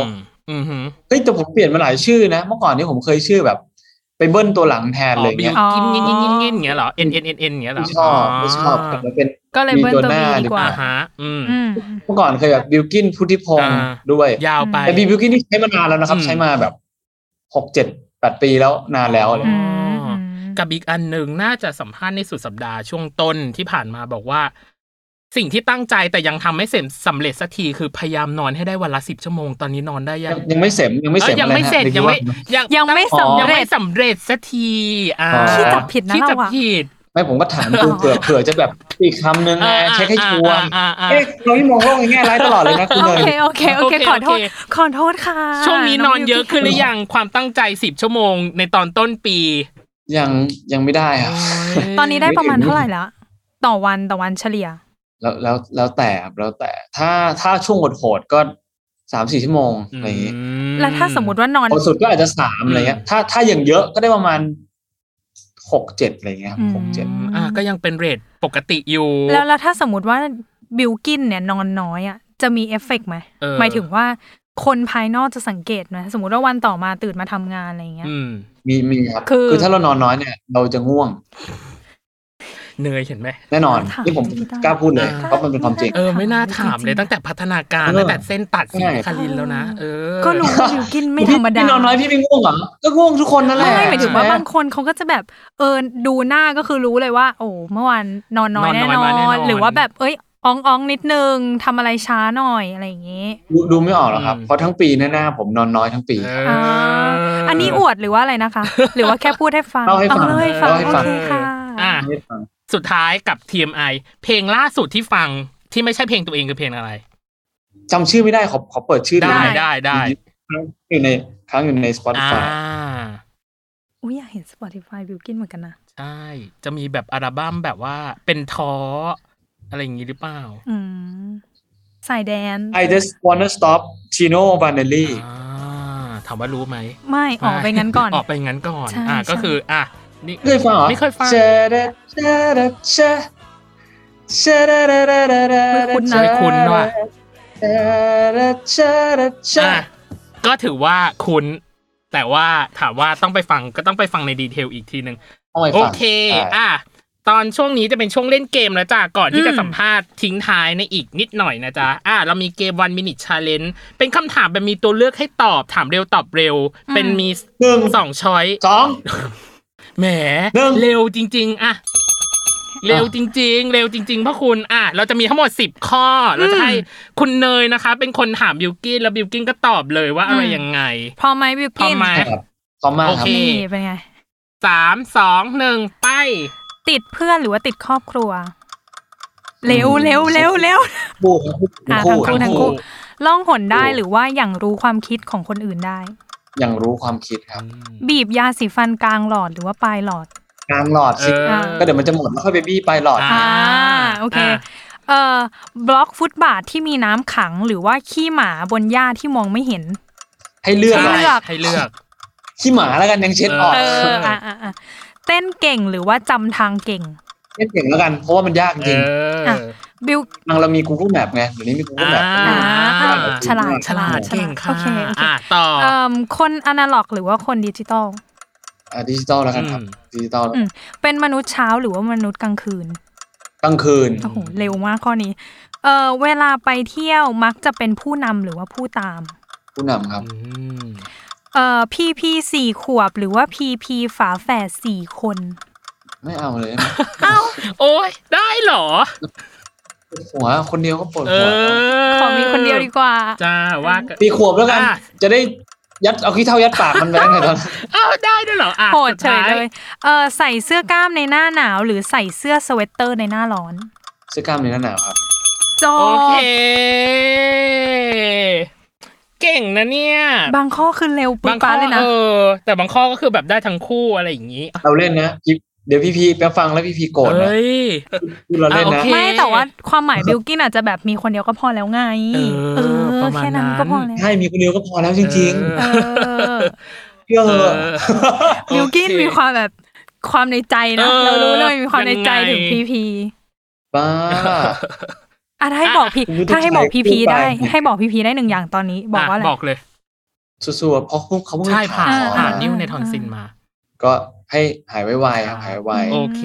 อืมอืมหืมเฮ้ยแต่ผมเปลี่ยนมาหลายชื่อนะ เมื่อก่อนนี้ผมเคยชื่อแบบ ไปเบิ้ลตัวหลังแทนอ๋เลอยบิลเงี้ยกินงินงินงินงินอย่างเงี้ยเหรอ N N N N อย่างเงี้ยเหรอไม่ชอบไม่ชอบกลับมาเป็น ก็เลยเบิ้ลตัวมีบีหน้ดีกว่าอ่าฮะอืม อืม เมื่อก่อนเคยแบบบิลกินพุทธิพงศ์อ่า ด้วยยาวไป แต่บิลกินนี่ใช้มานานแล้วนะครับ อืม ใช้มาแบบหกเจ็ดแปดปีแล้วนานแล้วอะไรอืเงี้ยมอืม กับอีกอันหนึ่งน่าจะสัมภาษณ์ในสุดสัปดาห์ช่วงต้นที่ผ่านมาบอกว่า สิ่งที่ตั้งใจแต่ยังทำไม่เสร็จสำเร็จสักทีคือพยายามนอนให้ได้วันละสิบชั่วโมงตอนนี้นอนได้ยัยังงยังไม่เสร็จยังไม่เสร็จเอ้ยยังไม่อะเสร็จฮะยังไม่เดี๋วยังยังไม่ตั้สำยังเร็ไม่จสำเร็จสักทีอ่าอ๋อขี้จับผิดนะขี้จับเราอะผิดไม่ผมก็ถามดูเผื่อเผื่อจะแบบอีกคำหนึ่งไงอ่าเช็คให้ชัวร์อ่าอ่าอ่าเอ๊ะเราที่มองโลกในแง่ร้ายตลอดเลยนะคุณโอเนยเคโอเคโอเคโอเคขอโทษโอเคขอโทษค่ะ ช่วงนี้นอนเยอะบิลขึ้นหรือยังความตั้งใจสิบชั่วโมงในตอนต้นปี ยังยังไม่ได้ครับตอนนี้ได้ประมาณเท่าไหร่แล้วต่อวันต่อวันเฉลี่ย แล้วแล้วแล้วแต่ครับแล้วแต่ถ้าถ้าช่วงโหดๆก็สามสี่ชั่วโมงอะไรอย่างงี้แล้วถ้าสมมติว่านอนพอสุดก็อาจจะสามอะไรเงี้ยถ้าถ้าอย่างเยอะก็ได้ประมาณหกเจ็ดอะไรเงี้ยครับอืมหกเจ็ดอะก็ยังเป็น rate ปกติอยู่ แล้วแล้วถ้าสมมติว่าบิลกินเนี่ยนอนน้อยอะจะมีเอฟเฟกต์ไหมเออหมายถึงว่าคนภายนอกจะสังเกตไหมสมมติว่าวันต่อมาตื่นมาทำงานอะไรอย่างเงี้ยอืมมีมีครับคือคือถ้าเรานอนน้อยเนี่ย เราจะง่วง เนยเห็นไหมแน่นอนถามนี่ผมพี่ได้กล้าพูดเลยอ่าเพราะมันเป็นความจริงเออไม่น่าถามเลยตั้งแต่พัฒนาการเออตั้งแต่เส้นตัดสีใช่คารินแล้วนะเออก็รู้ว่าบิลกินไม่ธรรมดาพี่นอนน้อยพี่ไม่ง่วงเหรอก็ง่วงทุกคนนั่นแหละไม่หมายถึงว่าใช่ไหมบางคนเขาก็จะแบบเออดูหน้าก็คือรู้เลยว่า โอ้เมื่อวานนอนน้อยนอนแน่น้อยนอมาแน่นอนนหรือว่าแบบเอ้ยอ่องอ่องนิดนึงทำอะไรช้าหน่อยอะไรอย่างงี้ดูดูไม่ออกหรอกครับอืมเพราะทั้งปีหน้าๆผมนอนน้อยทั้งปีเออ่าอันนี้อวดหรือว่าอะไรนะคะ หรือว่าแค่พูดให้ฟังเล่าให้ฟังอเล่าให้ฟังเล่าให้โอฟังเคค่ะอะไม่ฟัง สุดท้ายกับ TMI เพลงล่าสุดที่ฟังที่ไม่ใช่เพลงตัวเองคือเพลงอะไรจำชื่อไม่ได้ขอขอเปิดชื่อได้หมได้ได้ค้างอยู่ในค้างอยู่ในอ่า Spotify อุ้ยอยากเห็น Spotify บิลกินเหมือนกันนะ ใช่ จะมีแบบอัลบั้มแบบว่าเป็นท้อ อะไรอย่างงี้หรือเปล่า อืมสายแดน I just wanna stop Tino Vanelli อ่าถามว่ารู้ไหม ไม่ ออกไปงั้นก่อน ออกไปงั้นก่อนใช่อ่าก็ใช่คือ อะ นี่ไม่เคยฟังเหรอ ไม่เคยฟังชะดะชะดะชะชะดะดะดะดะดะไม่คุ้นนะไม่คุ้นว่ะชะดะชะดะชะอะก็ถือว่าคุ้น แต่ว่าถามว่าต้องไปฟังก็ต้องไปฟังในดีเทลอีกทีหนึ่งต้องไปโอฟังเคใช่อะตอนช่วงนี้จะเป็นช่วงเล่นเกมแล้วจ้ะก่อนที่อืมจะสัมภาษณ์ทิ้งท้ายในอีกนิดหน่อยนะจ๊ะอะเรามีเกม one minute challenge เป็นคำถามแบบมีตัวเลือกให้ตอบถามเร็วตอบเร็ว เป็นมีหนึ่งสองช้อยสองแหมหนึ่งเร็วจริง ๆ อะ เร็วจริง ๆ เร็วจริงๆพ่อคุณอะเราจะมีทั้งหมดสิบข้อ เราจะให้คุณเนยนะคะ เป็นคนถามบิวกินแล้วบิวกินก็ตอบเลยว่าอะไรยังไงพร้อมไหมบิลพร้อกิมนไหมครับพร้อมมากโอครับเคนี่เป็นไงสามสองหนึ่งไป ติดเพื่อนหรือว่าติดครอบครัว เร็วเร็วเร็วเร็วคู่ครับอะคู่ทั้งคู่ทั้ทั้งงคู่คู่ล่องหนได้หรือว่าอย่างรู้ความคิดของคนอื่นได้ยังรู้ความคิดครับ บีบยาสีฟันกลางหลอดหรือว่าปลายหลอด กลางหลอดสิเออ ก็เดี๋ยวมันจะหมดแล้วค่อยไปบี้ไปหลอดอ่าอ่าโอเค อ่าเอ่อบล็อกฟุตบาทที่มีน้ำขังหรือว่าขี้หมาบนหญ้าที่มองไม่เห็น ให้เลือกให้อะเลือกให้เลือก ขี้หมาแล้วกันยังเช็ดออกเอออะอะอะเต้นเก่งหรือว่าจำทางเก่ง เต้นเก่งแล้วกันเพราะว่ามันยากจเอริงออะบิวทางเรามี Google Map ไงเดี๋ยวนี้มี Google Map อ่าอ่าฉลาดฉลาด เก่งค่ะโอเคโอเค อะต่อ เอ่อคนอนาล็อกหรือว่าคนดิจิตอล อ่าดิจิตอลแล้วกันครับอืมดิจิตอลอืมเป็นมนุษย์เช้าหรือว่ามนุษย์กลางคืน กลางคืนโอ้โหเร็วมากข้อนี้ เออเวลาไปเที่ยวมักจะเป็นผู้นำหรือว่าผู้ตาม ผู้นำครับอืมเอ่อพีพีสี่ขวบหรือว่าพีพีฝาแฝดสี่คน ไม่เอาเลยนะโอ้ยได้เหรอปวดหัวคนเดียวก็ปวดเอหัวอขอมีคนเดียวดีกว่าจ้าว่ากันตีขวบแล้วกันอะจะได้ ยัดเอาขี้เท่ายัดปากมันไปไงตอนอ้าวได้ด้วยเหรออะโหดสุเฉยท้าเลยเออใส่เสื้อกล้ามในหน้าหนาว หรือใส่เสื้อสเวตเตอร์ในหน้าร้อน เสื้อกล้ามในหน้าหนาวครับจอโอเค เก่งนะเนี่ย บางข้อคือเร็วปุ๊บบางข้ป๊าอเลยนะเออแต่บางข้อก็คือแบบได้ทั้งคู่อะไรอย่างนี้ เราเล่นนะพี่ เดี๋ยวพี่พีไปฟังแล้วพี่พีโกรธนะเฮ้ยพูดเราเล่นอะนะโอเคไม่แต่ว่าความหมายบิลกินอาจจะแบบมีคนเดียวก็พอแล้วไง เออประมาณแค่นั้นนั้นก็พอแล้วใช่มีคนเดียวก็พอแล้วจริงเอเออๆเชื่อเถอะบิลกินโอเคมีความแบบความในใจนะเออเรารู้เลยมีความในใจยังไงถึงพีพีบ้าอะถ้าให้บอกพี่คุณผู้ชายถ้าให้บอกพีพีพูดไปได้ ให้บอกพีพีได้หนึ่งอย่างตอนนี้ บอกว่าอะไรบอกเลย สู้ๆเพราะเขาเพิ่งใช่ผ่าอ่าผ่านิ้วในทอนซินมา ก็ให้หายไวๆครับหายไวโอเค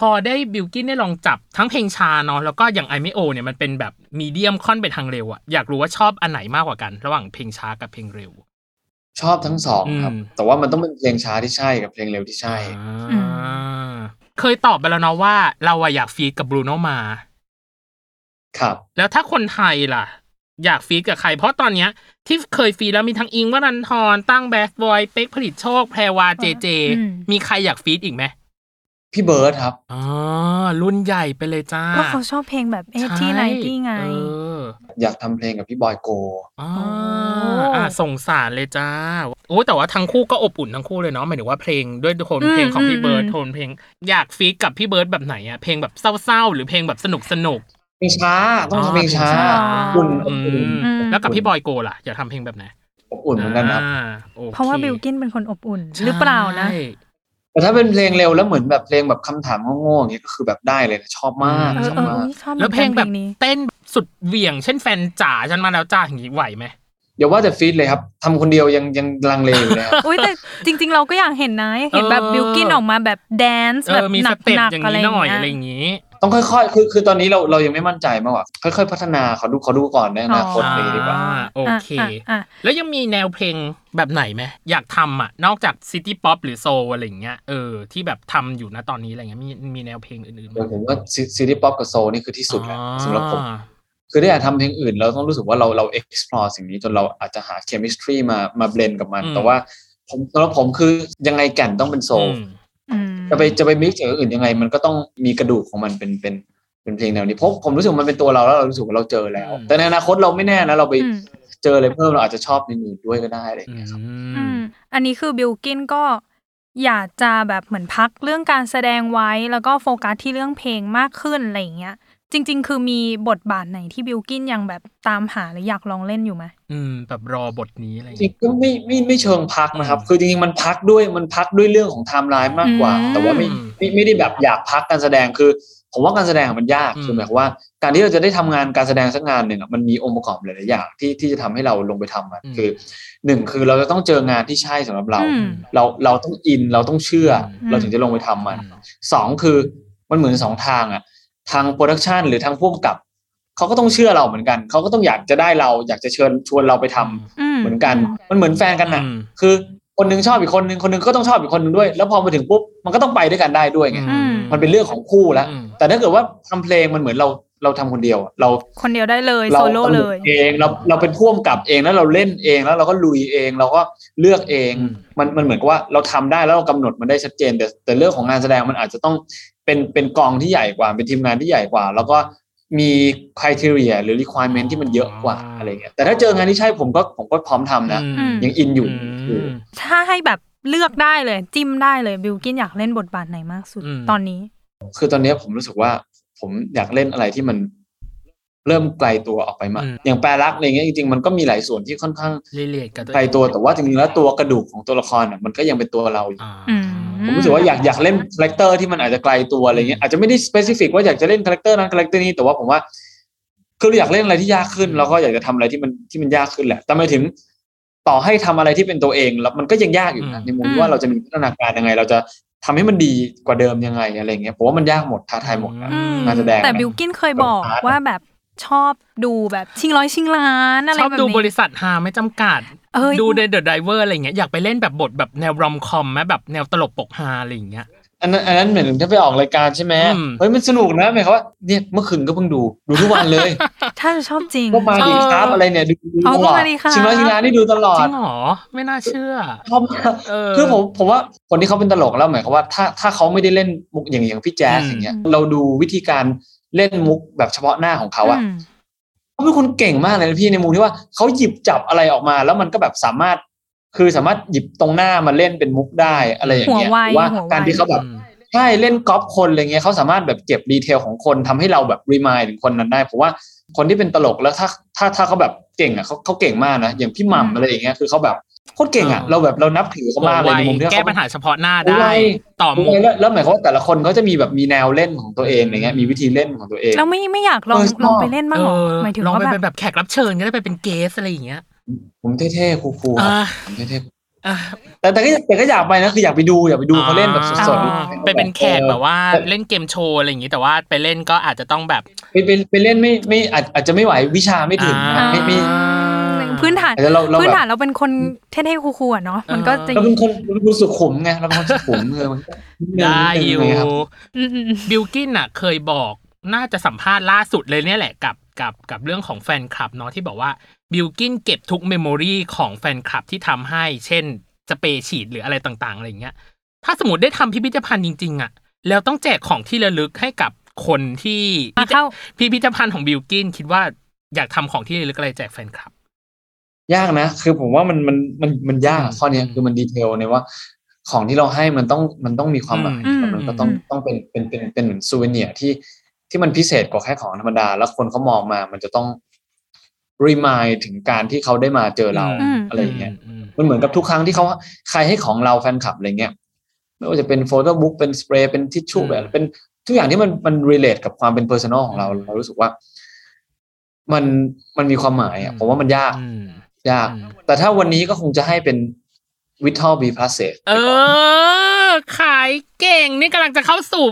พอได้บิวกินได้ลองจับทั้งเพลงชาเนาะแล้วก็อย่างไอ o มโอเนี่ยมันเป็นแบบมีเดียมค่อนไปทางเร็วอะอยากรู้ว่าชอบอันไหนมากกว่ากัน ระหว่างเพลงช้ากับเพลงเร็ว ชอบทั้งสองครับอืมแต่ว่ามันต้องเป็นเพลงช้าที่ใช่กับเพลงเร็วที่ใช่อือ่าเคยตอบไปแล้วเนาะว่า เราอะอยากฟีดกับบรูโนมา ครับ แล้วถ้าคนไทยล่ะ อยากฟีดกับใคร เพราะตอนเนี้ย ที่เคยฟีดแล้วมีทั้งอิงค์วรันทรตั้งแบสบอยเป๊กผลิตโชคแพรวาเจเจอืมมีใครอยากฟีดอีกไหมพี่เบิร์ดครับอ๋อรุ่นใหญ่ไปเลยจ้าก็เขาชอบเพลงแบบเอที่ไนที่ไงเอออยากทำเพลงกับพี่บอยโกอ๋อโอ้อ่าส่งสารเลยจ้าโอ้แต่ว่าทั้งคู่ก็อบอุ่นทั้งคู่เลยเนาะหมายถึงว่าเพลงด้วยโทนอืมเพลงของพี่เบิร์ดอืมโทนเพลง อยาก feat กับพี่เบิร์ดแบบไหนอะเพลงแบบเศร้าๆ หรือเพลงแบบสนุกสนุก เพลงช้าต้องทำเพลงช้าอ๋ออุ่นอือุ่นมอืมแล้วกับพี่บอยโกล่ะอยากทำเพลงแบบไหนอบอุ่นเหมือนกันครับอ่าโอคเพราะว่าบิลกินเป็นคนอบอุ่นหรือเปล่านะใช่แต่ถ้าเป็นเพลงเร็วแล้วเหมือนแบบเพลงแบบคำถามโง่ๆอย่างเงี้ยก็คือแบบได้เลยนะชอบมากเออชอบเออมากอุ๊ยชอบหมืแล้อวนเพลงกันแบบนี้เต้นสุดเหวี่ยง เช่นแฟนจ๋าฉันมาแล้วจ้าอย่างนี้ไหวไหมอย่าว่าแต่ฟีดเลยครับทำคนเดียวยังยังลังเลอยู่เลยครับอุ้ยแต่จริง ๆ เราก็อยากเห็นนะอยากเห็นแบบเออบิลกินออกมาแบบแดนซ์เอแบบอมีหสเต็ปนักอย่างๆอะไรนี้อหน่อยย่างอะไรเงี้อยย่างนี้ ต้องค่อยๆ คือคือตอนนี้เราเรายังไม่มั่นใจมากกว่าค่อยๆ พัฒนาเขาดูเขาดูก่อนในอนาคตอ๋อเลยดีกว่าอ่าโอเคอะอะแล้วยังมีแนวเพลงแบบไหนไหมอยากทำอะ นอกจากซิตี้ป๊อปหรือโซอะไรอย่างเงี้ยเออที่แบบทำอยู่นะตอนนี้อะไรเงี้ยมีมีแนวเพลงอื่นๆไหมเดี๋ยวผมว่าซีรีส์ป๊อปกับโซลนี่คือที่สุดแล้วอ๋อสำหรับผมคือได้อยากทำเพลงอื่นเราต้องรู้สึกว่าเราเรา explore สิ่งนี้จนเราอาจจะหา chemistry มามา blend กับมันอืมแต่ว่าผมสำหรับผมคือยังไงแก่นต้องเป็น soul อืมอืม จะไปจะไป mix กับอื่นยังไง มันก็ต้องมีกระดูกของมันเป็นเป็นเป็นเพลงแนวนี้เพราะผมรู้สึกว่ามันเป็นตัวเราแล้วเรารู้สึกว่าเราเจอแล้วอืมแต่ในอนาคตเราไม่แน่นะเราไปอืมเจออะไรเพิ่มเราอาจจะชอบในอื่นด้วยก็ได้อะไรอย่างอืเงี้ยครับอืมมอันนี้คือบิลกินก็อยากจะแบบเหมือนพักเรื่องการแสดงไว้แล้วก็โฟกัสที่เรื่องเพลงมากขึ้นอะไรอย่างเงี้ย จริง ๆ คือมีบทบาทไหนที่บิลกินยังแบบตามหาหรืออยากลองเล่นอยู่ไหมอืม แบบรอบทนี้อะไรจริเงี้งยก็ไม่ไม่ไม่เชิงพักนะครับอืมคือจริงๆมันพักด้วยมันพักด้วยเรื่องของไทม์ไลน์มากกว่า อืม แต่ว่าไม่อืมไม่ไม่ได้แบบอยากพักการแสดงคือ ผมว่าการแสดงมันยากอืม คือหมายความว่า การที่เราจะได้ทำงานการแสดงสักงานหนึ่งอะมันมีองค์ประกอบหลายๆอย่างที่ที่จะทำให้เราลงไปทำมันคือหนึ่งคือเราจะต้องเจองานที่ใช่สำหรับเรา อืม เราเราต้องอินเราต้องเชื่ออม เราถึงจะลงไปทำมันอืมสองคือมันเหมือนสองทางอะ ทาง production หรือทางผู้กำกับเขาก็ต้องเชื่อเราเหมือนกัน เขาก็ต้องอยากจะได้เราอยากจะเชิญชวนเราไปทำอืมเหมือนกัน มันเหมือนแฟนกันนะอืมคือคนหนึงชอบอีกคนหนึงคนหนึงก็ต้องชอบอีกคนหนึงด้วย แล้วพอมาถึงปุ๊บมันก็ต้องไปด้วยกันได้ด้วยไงอืมมันเป็นเรื่องของคู่แล้วอืมแต่ถ้าเกิดว่าทำเพลงมันเหมือนเราเราทำคนเดียวอะเราคนเดียวได้เลยเราโซโล่เลยเองเราเราเป็นผู้กำกับเองแล้วเราเล่นเองแล้วเราก็ลุยเองเราก็เลือกเองอืมมันมันเหมือนกับว่าเราทำได้แล้วเรากำหนดมันได้ชัดเจนแต่แต่เรื่องของงานแสดงมันอาจจะต้อง เป็นเป็นกองที่ใหญ่กว่า เป็นทีมงานที่ใหญ่กว่า แล้วก็มีคุณทีเรียหรือ requirement ที่มันเยอะกว่าอะไรเงี้ยแต่ถ้าเจองานที่ใช่ผมก็ผมก็พร้อมทำนะอืมยังอินอยู่อืมถ้าให้แบบเลือกได้เลย จิ้มได้เลยบิลกินอยากเล่นบทบาทไหนมากสุดอืมตอนนี้ คือตอนเนี้ยผมรู้สึกว่าผมอยากเล่นอะไรที่มัน เริ่มไกลตัวออกไปมากอืมอย่างแปรรักอะไรเงี้ยจริงๆมันก็มีหลายส่วนที่ค่อนข้างrelate กับตัวไกลตัวแต่ว่าจริงๆแล้วตัวกระดูกของตัวละครอะมันก็ยังเป็นตัวเราอยู่อ่าอืมผมรู้สึกว่าอยากอยากเล่น character ที่มันอาจจะไกลตัวอะไรเงี้ยอาจจะไม่ได้ specific ว่าอยากจะเล่น character นั้น character นี้แต่ว่าผมว่าคือเราอยากเล่นอะไรที่ยากขึ้นแล้วก็อยากจะทำอะไรที่มันที่มันยากขึ้นแหละ แต่ไม่ถึงต่อให้ทำอะไรที่เป็นตัวเองแล้วมันก็ยังยากอยู่นะในมุมที่ว่าเราจะมีพัฒนาการยังไง เราจะทำให้มันดีกว่าเดิมยังไงอะไรเงี้ยผมว่ามันยากหมดท้าทายหมดนะอืมงานแสดงแต่นะบิลกินเคยบอกแบบอาร์ตว่าแบบ ชอบดูแบบชิงร้อยชิงล้านอะไรชอบแบบดูนี้บริษัทฮาไม่จำกัดเอ้ยดูเดอะไดเวอร์อะไรเงี้ยอยากไปเล่นแบบบทแบบแนว rom-com ไหมแบบแนวตลกปกฮาอะไรอย่างเงี้ยอันนั้นอันนั้นเหมือนถึงถ้าไปออกรายการใช่ไหมอืมเฮ้ยมันสนุกนะหมายความว่าเนี่ยเมื่อคืนก็เพิ่งดูดูทุกวันเลย ถ้าจะชอบจริงก็มาดิครับอะไรเนี่ยดูดูเอาตลอดก็มาดิครับชิงร้อยชิงล้านนี่ดูตลอจดริงเหรอไม่น่าเชื่อชอบมากเออคือผมผมว่าคนที่เขาเป็นตลกแล้วหมายความว่าถ้าถ้าเขาไม่ได้เล่นมุกอย่างอย่างพี่แจ๊สอืมอย่างเงี้ยเราดูวิธีการ เล่นมุกแบบเฉพาะหน้าของเขาอะอืมเขาเป็นคนเก่งมากเลยนะพี่ในมุมที่ว่าเขาหยิบจับอะไรออกมา แล้วมันก็แบบสามารถ คือสามารถหยิบตรงหน้ามาเล่นเป็นมุกได้อะไรอย่างเงี้ยหัวไวว่าหัวไวการที่เขาแบบอืมใช่เล่นกอล์ฟคนอะไรเงี้ยเขาสามารถแบบเก็บดีเทลของคนทำให้เราแบบรีมายถึงคนนั้นได้ผมว่าคนที่เป็นตลกแล้วถ้าถ้าถ้าเขาแบบเก่งอะเขาเขาเก่งมากนะอย่างพี่หม่ำอะไรอย่างเงี้ยคือเขาแบบ โคตรเก่งอะเออเราแบบเรานับถือเขามากเลยในมุมที่แก้เขาปัญหาเฉพาะหน้าไวได้ต่อมุกแล้วแล้วหมายความว่าแต่ละคนเขาจะมีแบบมีแนวเล่นของตัวเองอะไรเงี้ยมีวิธีเล่นของตัวเองแล้วไม่ไม่อยากลองเออชอบลองไปเล่นบ้างเหรอเออหมายถึงลองว่าไปแบบเป็นแบบแขกรับเชิญก็ได้ไปเป็นเกสอะไรอย่างเงี้ย ผมเท่ๆคูลๆครับอ่าผมเท่อะๆแต่แต่ก็แต่ก็อยากไปนะคืออยากไปดูอยากไปดูเขาเล่นแบบสดอ่าๆไปเป็นแขกแบบว่าเล่นเกมโชว์อะไรอย่างงี้แต่ว่าไปเล่นก็อาจจะต้องแบบ ไปไปไปเล่นไม่ไม่อาจอาจจะไม่ไหววิชาไม่ถึงนะอ่าไม่ไม่ พื้นฐานอาจจะเราเราพื้นแบบฐานเราเป็นคนเท่ๆ cool ๆอะเนาะมันก็จะเราเป็นคนเราเป็นคนสุขุมไงเราเป็นคนสุขุมเออมันก็นิดนึงได้อยู่นิดนึงครับอืมอืมอืมบิลกินอะ เคยบอกน่าจะสัมภาษณ์ล่าสุดเลยเนี่ยแหละกับกับกับเรื่องของแฟนคลับเนาะที่บอกว่าบิลกินเก็บทุก memory ของแฟนคลับที่ทำให้ เช่นสเปรย์ฉีดหรืออะไรต่างๆอะไรอย่างเงี้ย ถ้าสมมติได้ทำพิพิธภัณฑ์จริง ๆ อะ แล้วต้องแจกของที่ระลึกให้กับคนที่มาเข้าพิพิธภัณฑ์ของบิลกินคิดว่าอยากทำของที่ระลึกอะไรแจกแฟนคลับ ยากนะ คือผมว่ามันมันมันมันยากอืมข้อเนี้ยคือมันดีเทลในว่า ของที่เราให้มันต้องมันต้องมีความหมายอืมแล้วมันก็ต้องอืมต้องเป็นเป็นเป็นเป็นเหมือนซูเวเนียที่ที่มันพิเศษกว่าแค่ของธรรมดา แล้วคนเขามองมามันจะต้องรีมายถึงการที่เขาได้มาเจอเราอืมอะไรอย่างเงี้ยมมันเหมือนกับทุกครั้งที่เขาใครให้ของเราแฟนคลับอะไรเงี้ยไม่ว่าจะเป็น photobook เป็นสเปรย์เป็นทิชชู่อืมแบบเป็นทุกอย่างที่มันมัน relate กับความเป็น personal ของเราเรารู้สึกว่า มันมันมีความหมายอะผมว่ามันยากอืม ยากอืมแต่ถ้าวันนี้ก็คงจะให้เป็นวิทอลบีพลัสเซเออ ขายเก่งนี่กำลังจะเข้าสู่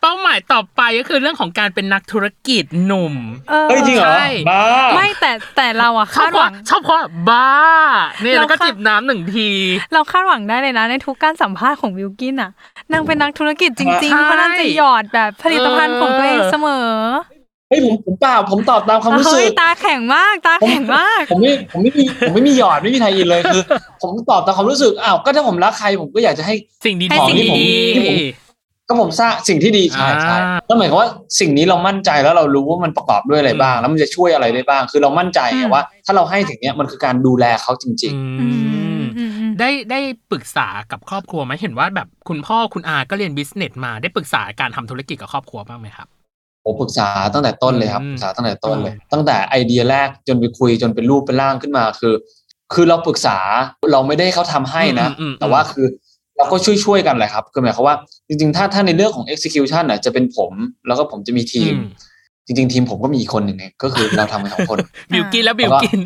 เป้าหมายต่อไปก็คือเรื่องของการเป็นนักธุรกิจหนุ่มเออเฮ้ยจริงเหรอใช่บ้าไม่แต่แต่เราอะชอบคาดเพหวัราะงชอบเพราะบ้าเนี่ยเราแล้วก็คาดจิบน้ำหนึ่งที เราคาดหวังได้เลยนะ ในทุกการสัมภาษณ์ของวิลกินอะนางเป็นนักธุรกิจจริงใช่ๆเพราะนางจะหยอดแบบผลิตภัณฑ์ของตัวเองเสมอเฮ้ยผมผมเปล่าผมตอบตามความรู้สึเฮ้ยกตาแข็งมากตาแข็งมาก ผมไม่ผมไม่มีผมไม่มีหยอดไม่มีไทยอินเลยคือ ผมตอบตามความรู้สึกอ้าวก็ถ้าผมรักใครผมก็อยากจะให้สิ่งดีให้ๆสิ่งดีที่ผมก็ผมสร้างสิ่งที่ดีใช่ใช่อ่าก็หมายความว่าสิ่งนี้เรามั่นใจแล้วเรารู้ว่ามันประกอบด้วยอะไรบ้าง แล้วมันจะช่วยอะไรได้บ้าง คือเรามั่นใจไงว่า ถ้าเราให้ถึงเนี้ยมันคือการดูแลเขาจริงอือืมมอืมอืมได้ได้ปรึกษากับครอบครัวไหมเห็นว่าแบบคุณพ่อคุณอาก็เรียนบิสเนสมาได้ปรึกษาการทำธุรกิจกับครอบครัวบ้างไหมครับๆ ผมปรึกษาตั้งแต่ต้นเลยครับอืมปรึกษาตั้งแต่ต้นเลยอืมตั้งแต่ไอเดียแรกจนไปคุยจนเป็นรูปเป็นร่างขึ้นมาคือ คือเราปรึกษาเราไม่ได้ให้เขาทำให้นะอืมอืมแต่ว่าคือเราก็ช่วยช่วยๆกันแหละครับคือหมายความว่าจริงๆ ถ้าถ้าในเรื่องของ execution น่ะจะเป็นผม แล้วก็ผมจะมีทีมอืมจริง ๆ ทีมผมก็มีอีกคนหนึ่งไงก็คือเราทำกันสองคนบิลกินแล้วบิลกิน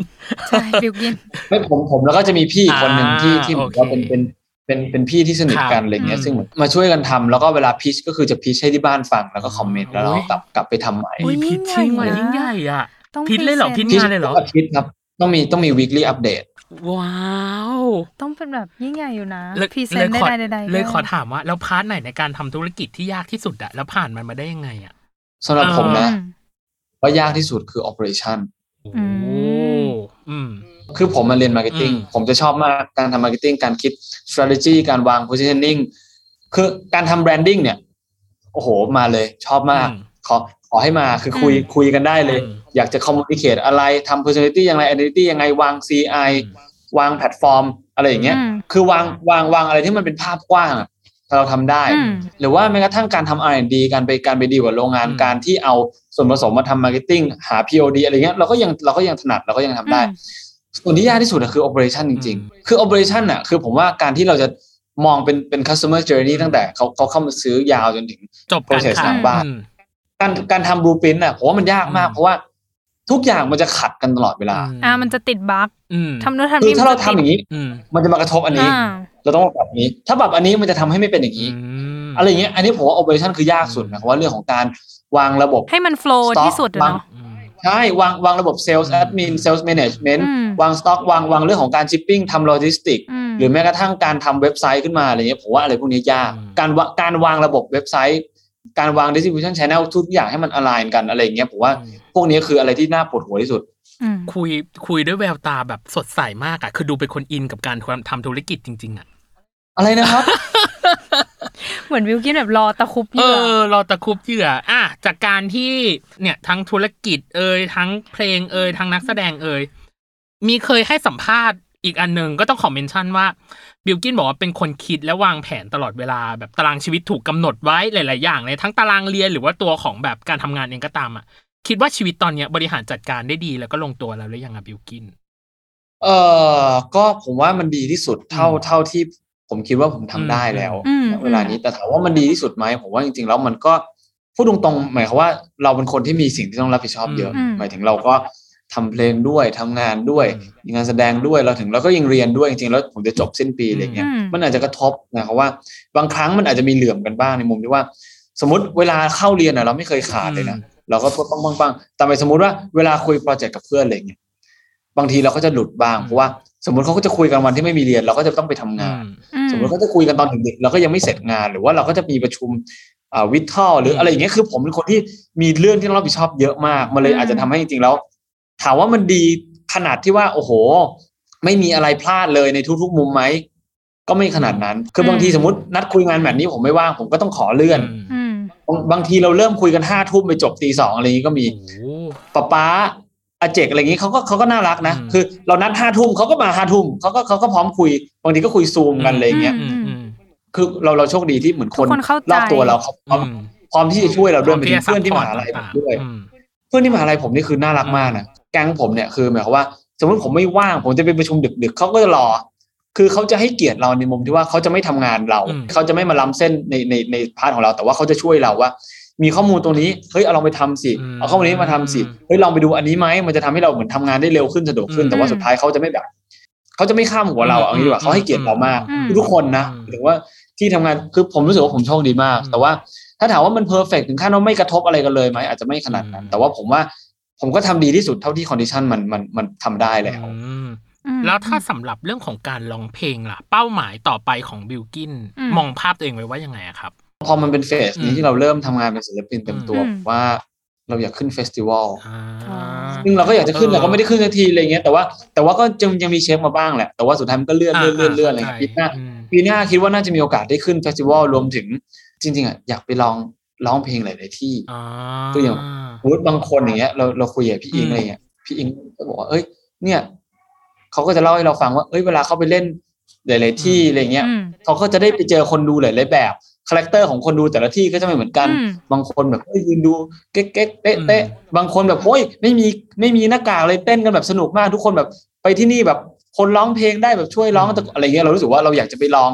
ใช่บิลกินไม่ผมผมแล้วก็จะมีพี่อีกคนหนึ่งที่อ่าที่ผมโอเคว่าเป็นเป็น เป็นเป็นพี่ที่สนิทกันครับอะไรเงี้ยอืมซึ่งเหมือนมาช่วยกันทำแล้วก็เวลา pitch ก็คือจะ pitch ให้ที่บ้านฟังแล้วก็คอมเมนต์แล้วเราโอ้ยกลับกลับไปทำใหม่อุ๊ย pitch ยิ่ชิ่งงใหญ่เหมือนนะยิ่งใหญ่อะต้อง pitch เลยเหรอพรีพิชเซนต์งานเลยเหรอทุกอาทิตย์ครับต้องมีต้องมี weekly update ว้าว ต้องเป็นแบบยิ่งใหญ่อยู่นะเลย present ขอได้ใดๆเลยขอได้ถามว่า แล้ว part ไหนในการทำธุรกิจที่ยากที่สุดอะแล้วผ่านมันมาได้ยังไงอะสำหรับผมนะอืมว่ายากที่สุดคือ operation อืมโอ้อืม คือผมมาเรียน marketing อืมผมจะชอบมากการทำ marketing การคิด strategy การวาง positioning คือการทำ branding เนี่ย โอ้โหมาเลยชอบมากอืมขอขอให้มาคือคุยอืมคุยกันได้เลยอืมอยากจะ communicate อะไรทำ personality ยังไง identity ยังไงวาง CI วางแพลตฟอร์ม อะไรอย่างเงี้ยอืมคือวางวางวางอะไรที่มันเป็นภาพกว้างอะเราทำได้อืมหรือว่าแม้กระทั่งการทำ R&D การไปการไปดีลกับโรงงานอืมการที่เอาส่วนผสมมาทำ marketing หา POD อะไรเงี้ยเราก็ยังเราก็ยังถนัดเราก็ยังทำได้อืม ส่วนที่ยากที่สุดอะคือ operation จริง ๆ คือ operation อะคือผมว่าการที่เราจะมองเป็นเป็น customer journey ตั้งแต่เขาเขาเข้ามาซื้อยาวจนถึงจบการ process ขาหลัยงบ้านอืมการการทำ blueprint อะผมว่ามันยากมากอืมเพราะว่าทุกอย่างมันจะขัดกันตลอดเวลา อ่า มันจะติดบั๊กอืมทำโน้นทำคือนี่ถ้าเรามันจะทำติดอย่างนี้อืมมันจะมากระทบอันนี้อ่าเราต้องปรับอันนี้ ถ้าปรับอันนี้มันจะทำให้ไม่เป็นอย่างนี้มอะไรอย่างเงี้ย อันนี้ผมว่า operation คือยากสุดนะเพราะว่าเรื่องของการวางระบบ ให้มันโฟล์ stock ที่สุดอะวางเนาะอืม ใช่วางวางระบบ sales อืม admin sales management อืมวาง stock วางวางเรื่องของการ shipping ทำ logistic อืมหรือแม้กระทั่งการทำเว็บไซต์ขึ้นมาอะไรเงี้ยผมว่าอะไรพวกนี้ยากอืมการวะการวางระบบเว็บไซต์การวาง distribution channel ทุกอย่างให้มัน align กันอะไรเงี้ยผมว่าพวกนี้คืออะไรที่น่าปวดหัวที่สุดอืมคุยคุยด้วยแววตาแบบสดใสมากอะคือดูเป็นคนอินกับการทำธุรกิจจริง ๆอะอะไรนะครับ เหมือนวิลกินแบบรอตะคุบเหเอยื่ออเราตะครุบเหยื่ออะจากการที่เนี่ยทั้งธุรกิจเอ่ยทั้งเพลงเอ่ยทั้งนักแสดงเอ่ยมีเคยให้สัมภาษณ์อีกอันหนึ่งก็ต้องขอเมนชั่นว่าบิลกินบอกว่าเป็นคนคิดและวางแผนตลอดเวลาแบบตารางชีวิตถูกกำหนดไว้หลาย ๆ อย่างเลยทั้งตารางเรียนหรือว่าตัวของแบบการทำงานเองก็ตามอะคิดว่าชีวิตตอนเนี้ยบริหารจัดการได้ดีแล้วก็ลงตัวแล้วหรือยังอะบิลกิน เออก็ผมว่ามันดีที่สุดเท่าอืมเท่าที่ ผมคิดว่าผมทำได้แล้วอืมณเวลานี้แต่ถามว่ามันดีที่สุดไหมผมว่าจริงๆแล้วมันก็พูดตรงๆหมายความว่าเราเป็นคนที่มีสิ่งที่ต้องรับผิดชอบเยอะอืมหมายถึงเราก็ทำเพลงด้วยทำงานด้วยอืมมีงานแสดงด้วยเราถึงเราก็ยังเรียนด้วยจริงๆแล้วผมจะจบสิ้นปีอะไรเงี้ยอืมมันอาจจะกระทบนะครับว่า บางครั้งมันอาจจะมีเหลื่อมกันบ้างในมุมที่ว่า สมมติเวลาเข้าเรียนอะเราไม่เคยขาดเลยนะเราก็ปังปังปังแต่ไปสมมุติว่าเวลาคุยโปรเจกต์กับเพื่อนอะไรเงี้ยบางทีเราก็จะหลุดบ้างอืมเพราะว่า สมมติเขาก็จะคุยกันวันที่ไม่มีเรียน เราก็จะต้องไปทำงานอืสมมติเขาจะคุยกันตอนดึกๆเราก็ยังไม่เสร็จงาน หรือว่าเราก็จะมีประชุมอ่าวิทอลหรืออะไรอย่างเงี้ยคือผมเป็นคนที่มีเรื่องที่ต้องรับผิดชอบเยอะมากมันเลยอาจจะทำให้จริงๆแล้ว ถามว่ามันดีขนาดที่ว่าโอ้โห ไม่มีอะไรพลาดเลยในทุกๆมุมไหมก็ไม่ขนาดนั้น คือบางทีสมมตินัดคุยงานแบบนี้ผมไม่ว่างผมก็ต้องขอเลื่อนอืมบางบางทีเราเริ่มคุยกันห้าทุ่มไปจบตีสองอะไรอย่างนี้ก็มีโอ้โหป๊าป๊า อาเจกอะไรอย่างนี้เขาก็เขาก็น่ารักนะอืมคือเรานัดห้าทุ่มเขาก็มาห้าทุ่มเขาก็เขาก็พร้อมคุย บางทีก็คุยซูมกันอะไรอย่างเงี้ยอืมอืมคือเราเราโชคดีที่เหมือนคนทุกคนเข้าใจรอบตัวเราเขาพร้อมอืมพร้อมที่จะช่วยเราด้วยไปพถึร้งเพื่อนที่มหาลัยผมด้วยอืมเพื่อนที่มหาลัยผมนี่คือน่ารักมากนะแก๊งผมเนี่ยคือหมายความว่า สมมติผมไม่ว่างผมจะไปประชุมดึกๆเขาก็จะรอ คือเขาจะให้เกียรติเราในมุมที่ว่าเขาจะไม่ทำงานเราอืมเขาจะไม่มาล้ำเส้นในในใน part ของเรา แต่ว่าเขาจะช่วยเราว่า มีข้อมูลตรงนี้เฮ้ยเอาลองไปทำสิเอาข้อมูลนี้มาทำสิเฮ้ยลองไปดูอันนี้ไหมมันจะทำให้เราเหมือนทำงานได้เร็วขึ้นสะดวกขึ้นแต่ว่าสุดท้ายเขาจะไม่แบบเขาจะไม่ข้ามหัวเราเอางี้ดีกว่าเขาให้เกียรติเรามากอืมทุกคนนะถึงว่าที่ทำงานคือผมรู้สึกว่าผมโชคดีมาก แต่ว่าถ้าถามว่ามัน perfect ถึงขั้นว่าไม่กระทบอะไรกันเลยไหมอาจจะไม่ขนาดนั้น แต่ว่าผมว่าผมก็ทำดีที่สุดเท่าที่ condition มันมันมันทำได้แล้วอืมอืมแล้วถ้าสำหรับเรื่องของการร้องเพลงล่ะ เป้าหมายต่อไปของบิลกินอืมมองภาพตัวเองไว้ว่ายังไงอะครับ พอมันเป็น phase นี้อืมที่เราเริ่มทำงานเป็นศิลปินเต็มตัวอืมผมว่าเราอยากขึ้น festivalอ่าซึ่งเราก็อยากจะขึ้นเออแต่ก็ไม่ได้ขึ้นสักทีอะไรเงี้ยแต่ว่าแต่ว่าก็ยังยังมีเช็คมาบ้างแหละ แต่ว่าสุดท้ายมันก็เลื่อนเลื่อนเลื่อนเลื่อนอะไรเงี้ยปีหน้าอืมปีหน้าคิดว่าน่าจะมีโอกาสได้ขึ้น festival รวมถึงจริง ๆอะอยากไปลองร้องเพลงหลายๆที่อ่าตัวอย่างสมมติบางคนอย่างเงี้ยเราเราคุยกับพี่อิงอืมอะไรเงี้ยพี่อิงก็บอกว่าเอ้ย เนี่ยเขาก็จะเล่าให้เราฟังว่า เอ้ยเวลาเขาไปเล่นหลาย ๆ ที่อะไรเงี้ยอืมเขาก็จะได้ไปเจอคนดูหลาย ๆ แบบ character ของคนดูแต่ละที่ก็จะไม่เหมือนกันอืมบางคนแบบเอ้ยยืนดูเก๊กเก๊กเตะเตะบางคนแบบโอ้ยไม่มีไม่มีหน้ากากเลยเต้นกันแบบสนุกมากทุกคนแบบไปที่นี่แบบคนร้องเพลงได้แบบช่วยร้องแต่อะไรเงี้ยเรารู้สึกว่าเราอยากจะไปลอง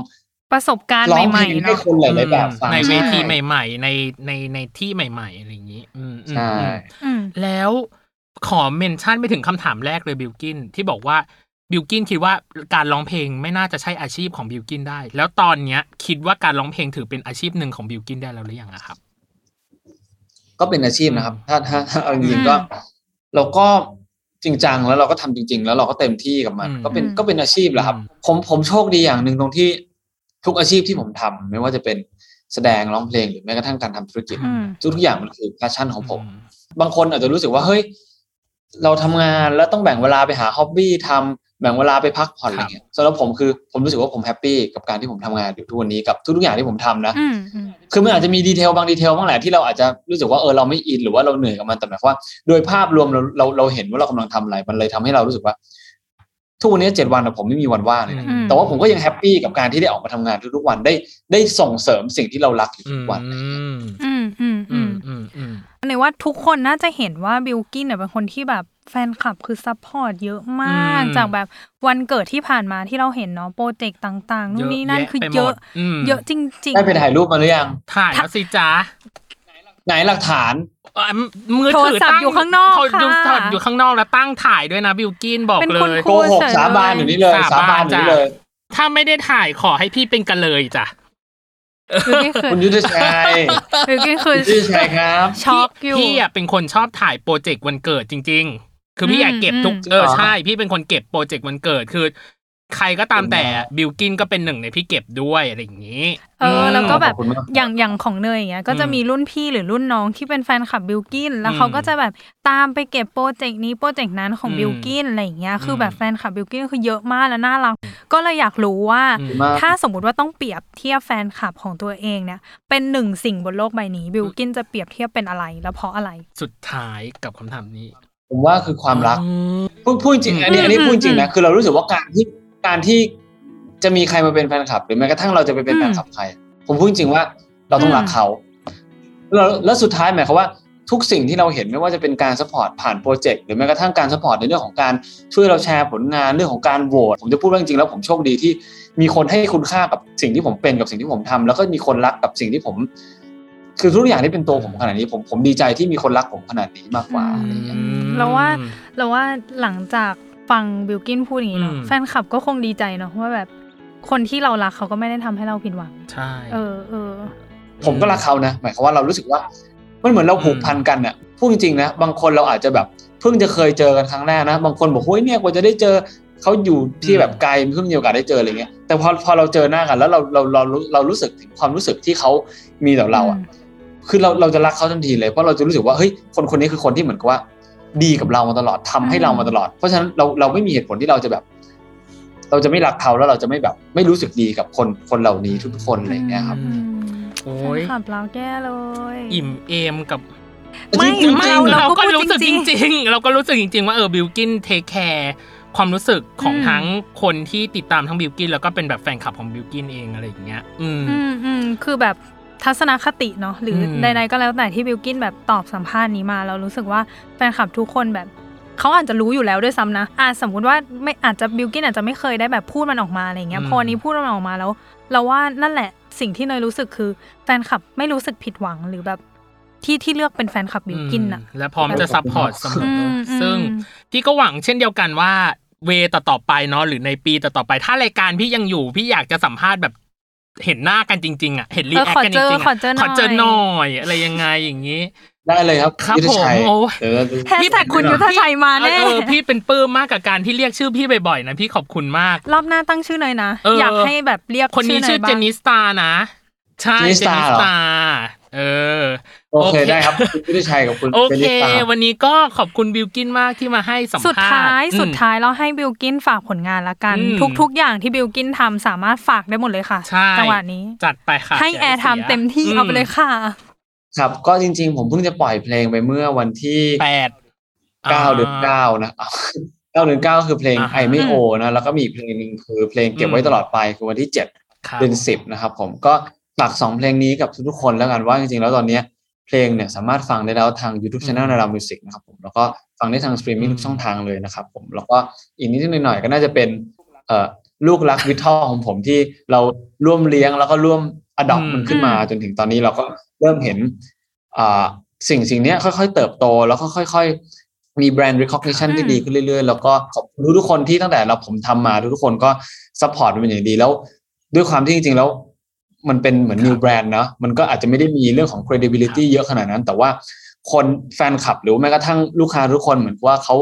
ประสบการณ์ร้องใหเพลม่งๆให้เนาะคนหลายๆแบบฟังในเวทีช่ใหม่ ๆ ในในในที่ใหม่ ๆ อะไรอย่างนี้อืมอืมใช่อืมอืมแล้วขอเมนชั่นไปถึงคำถามแรกเลยบิลกินที่บอกว่า บิลกินคิดว่าการร้องเพลงไม่น่าจะใช่อาชีพของบิลกินได้ แล้วตอนเนี้ยคิดว่าการร้องเพลงถือเป็นอาชีพหนึ่งของบิลกินได้แล้วหรือยังอะครับ ก็เป็นอาชีพนะครับ ถ้าถ้าถ้าเอาจริงอืมๆก็เราก็จริงจังแล้วเราก็ทำจริง ๆ แล้วเราก็เต็มที่กับมันอืมก็เป็นอืมก็เป็นอาชีพแหละครับอืมผมผมโชคดีอย่างหนึ่งตรงที่ทุกอาชีพที่ผมทำไม่ว่าจะเป็นแสดงร้องเพลงหรือแม้กระทั่งการทำธุรกิจอืมทุกทุกอย่างมันคือ passion ของผม บางคนอาจจะรู้สึกว่าเฮ้ยเราทำงานแล้วต้องแบ่งเวลาไปหา hobby ทำ แบ่งเวลาไปพักผ่อนอะไรเงี้ยสำหรับผมคือผมรู้สึกว่าผม happy กับการที่ผมทำงานอยู่ทุกวันนี้กับทุกๆอย่างที่ผมทำนะอืมอืมคือมันอาจจะมี detail บาง detail บ้างแหละที่เราอาจจะรู้สึกว่าเออเราไม่อินหรือว่าเราเหนื่อยกับมันแต่หมายความว่า โดยภาพรวมเราเราเราเห็นว่าเรากำลังทำอะไรมันเลยทำให้เรารู้สึกว่าทุกวันนี้เจ็ดวันอะผมไม่มีวันว่างเลยนะอืมแต่ว่าผมก็ยัง happy กับการที่ได้ออกมาทำงานทุกๆวันได้ได้ส่งเสริมสิ่งที่เรารักอยู่ทุกวันอืมอืมอืมอือืมมอืมอืมในว่าทุกคนน่าจะเห็นว่าบิลกินเนี่ยเป็นคนที่แบบ แฟนคลับคือ support เยอะมากอืมจากแบบวันเกิดที่ผ่านมาที่เราเห็นเนาะโปรเจกต์ต่าง ๆนู่นนี่นั่นเยอะคือไปหมดเยอะอืมเยอะจริงได้ไปถ่ายรูปมาหรือยัง ถ่ายแล้วสิจ๊ะไหนหลักฐานเอ่อมือถือโทรศัพท์ตั้งอยู่ข้างนอกโทรค่ะดูโทรศัพท์อยู่ข้างนอกแล้วตั้งถ่ายด้วยนะบิลกินบอกเป็นเลคุณยครูโกหกเฉยสาบานอยู่นี่เลยสาบานอยู่นี่เลย ถ้าไม่ได้ถ่ายขอให้พี่เป็นกันเลยจ้ะๆบิลกินคือคุณยุทธชัยบิลกินคือยุทธชัยครับช็อกอยู่พี่อะเป็นคนชอบถ่ายโปรเจกต์วันเกิดจริง ๆ คือพี่อยากเก็บทุกอืมเออใช่ พี่เป็นคนเก็บโปรเจกต์วันเกิดคือ ใครก็ตามแต่บิลกินก็เป็นหนึ่งในพี่เก็บด้วยอะไรอย่างนี้ เออ แล้วก็แบบขอบคุณมากอย่างอย่างของเนยอย่างเงี้ยก็จะอืมมีรุ่นพี่หรือรุ่นน้องที่เป็นแฟนคลับบิลกินแล้วอืมเขาก็จะแบบตามไปเก็บโปรเจกต์นี้โปรเจกต์นั้นของอืมบิลกินอะไรอย่างเงี้ยคืออมแบบแฟนคลับบิลกินคือเยอะมากและน่ารักก็เลยอยากรู้ว่าอืมมากถ้าสมมุติว่าต้องเปรียบเทียบแฟนคลับของตัวเองเนี่ย เป็นหนึ่งสิ่งบนโลกใบนี้บิลกินจะเปรียบเทียบเป็นอะไร แล้วเพราะอะไร สุดท้ายกับคำถามนี้ ผมว่าคือความรักอืมพูดพูดจริงอืมอันนี้อันนี้อืมพูดจริงนะอืมคือเรารู้สึกว่าการที่การที่จะมีใครมาเป็นแฟนคลับ หรือแม้กระทั่งเราจะไปเป็นอืมแฟนคลับใคร ผมพูดจริงว่าเราต้องรักอืมเขาแล้วแล้วสุดท้ายหมายความว่าทุกสิ่งที่เราเห็นไม่ว่าจะเป็นการ support ผ่านโปรเจกต์หรือแม้กระทั่งการ support ในเรื่องของการช่วยเราแชร์ผลงานเรื่องของการโหวตผมจะพูดว่าจริงๆแล้วผมโชคดีที่มีคนให้คุณค่ากับสิ่งที่ผมเป็นกับสิ่งที่ผมทำแล้วก็มีคนรักกับสิ่งที่ผม คือทุกอย่างที่เป็นตัวผมขนาดนี้ผมผมดีใจที่มีคนรักผมขนาดนี้มากกว่าอะไรอย่างเงี้ยเราว่าเราว่าหลังจากฟังบิลกินพูดอย่างนี้เนาะอืมแฟนคลับก็คงดีใจเนาะว่าแบบคนที่เรารักเขาก็ไม่ได้ทำให้เราผิดหวังใช่เออเออผมก็รักเขานะ หมายความว่าเรารู้สึกว่ามันเหมือนเราผูกพันกันเนี่ยพูดจริงๆนะบางคนเราอาจจะแบบเพิ่งจะเคยเจอกันครั้งแรกนะ บางคนบอกเฮ้ยเนี่ยกว่าจะได้เจอเขาอยู่ที่แบบไกลเพิ่งมีโอกาสได้เจออะไรเงี้ยแต่พอพอเราเจอหน้ากันแล้วเราเราเราเราเรารู้สึกถึงความรู้สึกที่เขามีต่อเราอะ คือเราเราจะรักเขาทันทีเลยเพราะเราจะรู้สึกว่าเฮ้ยคนคนนี้คือคนที่เหมือนกับว่า ดีกับเรามาตลอดทำให้เรามาตลอด เพราะฉะนั้นเราเราไม่มีเหตุผลที่เราจะแบบ เราจะไม่รักเขาแล้วเราจะไม่แบบ ไม่รู้สึกดีกับคนคนเหล่านี้ทุกๆคนอะไรอย่างเงี้ยครับอืมโอ้แฟนยคลับเราแก้เลย อิ่มเอมกับไม่จริงๆไม่เราเราเราก็ก็พูดรู้สึกจจริงริง ๆ เราก็รู้สึกจริง ๆ ว่าเออบิลกิน take care ความรู้สึกของอืมทั้งคนที่ติดตามทั้งบิลกินแล้วก็เป็นแบบแฟนคลับของบิลกินเองอะไรอย่างเงี้ย อืมอืมอืมคือแบบ ทัศนคติเนาะหรืออมใดๆก็แล้วแต่ที่บิลกินแบบตอบสัมภาษณ์นี้มาเรารู้สึกว่าแฟนคลับทุกคนแบบเขาอาจจะรู้อยู่แล้วด้วยซ้ำนะอะสมมุติว่าไม่อาจจะบิลกินอาจจะไม่เคยได้แบบพูดมันออกมาอะไรเงี้ยพอวันนี้พูดมันออกมาแล้ว เราว่านั่นแหละสิ่งที่เนยรู้สึกคือแฟนคลับไม่รู้สึกผิดหวังหรือแบบที่ที่เลือกเป็นแฟนคลับบิลกินอะอืมและพร้อมจะซัพพอร์ตเสมออมซึ่งอืมพี่ก็หวังเช่นเดียวกันว่าเวต่อๆไปเนาะหรือในปีต่อๆไป ถ้ารายการพี่ยังอยู่พี่อยากจะสัมภาษณ์แบบ เห็นหน้ากันจริง ๆ อะ เห็นรีเออแอคขอกันจเจอริงๆขออะเจอหขน่ออยเจอหน่อยอะไรยังไงอย่างนี้ ได้เลยครับครับยุทธชัยผมโอ้ยเดี๋ยวเราแฮชแท็กคุณยุทธชัยมาแน่เออพี่เป็นปลื้มมากกับการที่เรียกชื่อพี่บ่อยๆนะพี่ขอบคุณมาก รอบหน้าตั้งชื่อเนยนะเออออยากให้แบบเรียกคนนี้ชื่อหยบ้างเจนิสตานะ ใช่เจนิสตาเออ โอเคได้ครับคุณยุทธชัยกับคุณโอเจเคนิสตาวันนี้ก็ขอบคุณบิวกินมากที่มาให้สัมภาษณ์สุดท้ายอืมสุดท้ายเราให้บิลกินฝากผลงานละกันอืมทุก ๆ อย่างที่บิลกินทำสามารถฝากได้หมดเลยค่ะใช่จังหวะนี้จัดไปค่ะให้ย่าแอร์ไทสีม์เต็มที่อืเอาไปเลยค่ะ ครับก็จริง ๆ ผมเพิ่งจะปล่อยเพลงไปเมื่อวันที่แปดเก้าเดือนเก้านะเก้าเดือนเก้าคือเพลงอ่าฮะ I ไม่ O นะแล้วก็มีอีกเพลงหนึ่งคือเพลงเก็บไว้อืมตลอดไปคือวันที่เจ็ดครับเดือนสิบนะครับผมก็ฝากสองเพลงนี้กับทุกๆคนแล้วกันว่าจริงๆแล้วตอนเนี้ย เพลงเนี่ยสามารถฟังได้แล้วทาง YouTube Channel นาดาวมิวสิกนะครับผมแล้วก็ฟังได้ทางสตรีมมิ่งทุกช่องทางเลยนะครับผมแล้วก็อีกนิดหน่อยๆก็น่าจะเป็นเอ่อลูกรักวิทอของผมที่เราร่วมเลี้ยงแล้วก็ร่วม adopt อืมมันขึ้นมาอืมจนถึงตอนนี้เราก็เริ่มเห็นอ่าสิ่งสิ่งเนี้ยค่อยๆ เติบโตแล้วก็ค่อย ๆ มี brand recognition ที่ดีขึ้นเรื่อย ๆ แล้วก็ขอบคุณทุกๆคนที่ตั้งแต่เราผมทำมาทุกๆคนก็ support เป็นอย่างดีแล้ว ด้วยความที่จริงๆแล้ว มันเป็นเหมือน new brand เนอะมันก็อาจจะไม่ได้มีเรื่องของ credibility เยอะขนาดนั้น แต่ว่าคนแฟนคลับหรือแม้กระทั่งลูกค้าทุกคนเหมือนว่าเขา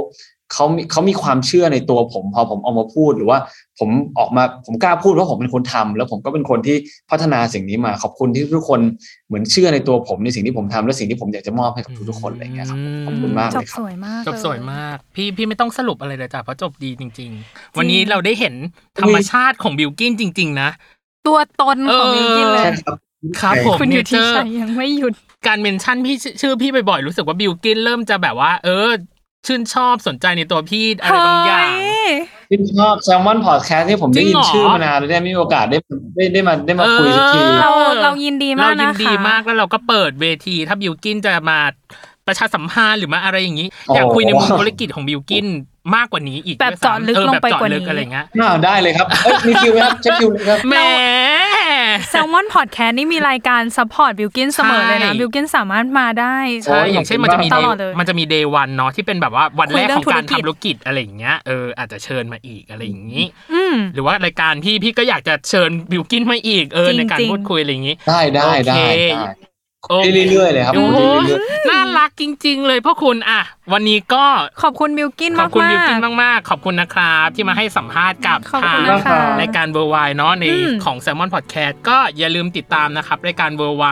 เขามีเขามีความเชื่อในตัวผม พอผมออกมาพูดหรือว่า ผมออกมาผมกล้าพูดเพราะผมเป็นคนทำแล้วผมก็เป็นคนที่พัฒนาสิ่งนี้มาขอบคุณที่ทุกคนเหมือนเชื่อในตัวผมในสิ่งที่ผมทำและสิ่งที่ผมอยากจะมอบให้กับทุกๆคนอะไรอย่างเงี้ยครับขอบคุณมากจเลบยครัสบวยมากจบสวยเลยมาก พี่พี่ไม่ต้องสรุปอะไรเลยจ้ะเพราะจบดีจริง ๆ วันนี้เราได้เห็นธรรมชาติของบิวกินจริง ๆ นะ ตัวตนของบิลกินเลเออยใช่ครับครับผมคุณอยู่ที่เนเจอร์ชัยยังไม่หยุด การ mention พี่ชื่อชื่อพี่บ่อยๆรู้สึกว่าบิวกินเริ่มจะแบบว่า เออ ชื่นชอบสนใจในตัวพี่อะไรบางอย่างเฮ้ยที่ชอบแซลมอนพอดแคสต์ที่ผมได้ยินจริงเหรอชื่อมานานแล้วได้มีโอกาสได้ได้ได้มาได้มาคุยสักทีออเราเรายินดีมากเรายินนะคะดีมากแล้วเราก็เปิดเวที ถ้าบิวกินจะมาประชาสัมพันธ์หรือมาอะไรอย่างนี้โอ้อยากคุยในมุมธุรกิจของบิวกิน มากกว่านี้อีกแบบด้วยซ้ำเจาะลึกออลงแบบไปเจาะกว่าลึกนี้อะไรเงี้ยอ้าวได้เลยครับเอ้ยมีคิวไหมครับเช็คคิวเลยครับแหมแซลมอนพอดแคสต์นี่มีรายการ support บิลกินเสมอเลยนะใช่บิลกินสามารถมาได้ใช่อย่างเช่นมันจะมีเดย์ตลอดเลยมันจะมี Day One เนาะที่เป็นแบบว่าวันแรกคุยเรื่องของการธุรกิจทำธุรกิจอะไรอย่างเงี้ยเอออาจจะเชิญมาอีกอะไรอย่างนี้อืมหรือว่ารายการพี่พี่ก็อยากจะเชิญบิวกินมาอีกเออจริงๆในการพูดคุยอะไรอย่างนี้ ได้ได้ได้โอ เคได้โอเคได้เรื่อยๆเลยครับโอ้โหได้เรื่อยน่ารักจริง ๆ เลยพ่อคุณอะ วันนี้ก็ขอบคุณบิลกินขอมาบกคุณมาบิวกินกมากๆ ขอบคุณนะครับที่มาให้สัมภาษณ์กับขอบคุณนะคะทางรายการ World Y เนาะในอืมของ Salmon Podcast ก็อย่าลืมติดตามนะครับรายการ World Y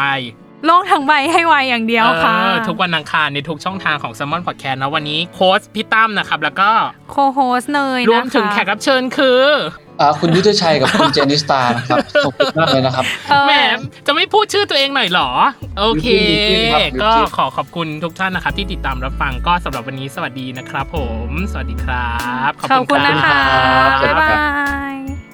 โลกทั้งใบให้ไวอย่างเดียวค่ะ ทุกวันอังคารในทุกช่องทางของ s ซ l m o n Podcast นะวันนี้โค้ชพี่ตั้มนะครับ แล้วก็โคโฮสเนยรวมถึงนะคะแขกรับเชิญคือๆ อ่าคุณยุทธชัยกับคุณเจนิสตานะครับขอบคุณมากเลยนะครับเออแหมจะไม่พูดชื่อตัวเองหน่อยเหรอ โอเคบิวกิ้นครับบิวกิ้นก็ขอขอบคุณทุกท่านนะครับ ที่ติดตามรับฟังก็สำหรับวันนี้สวัสดีนะครับผม สวัสดีครับ ขอบคุณนะคะ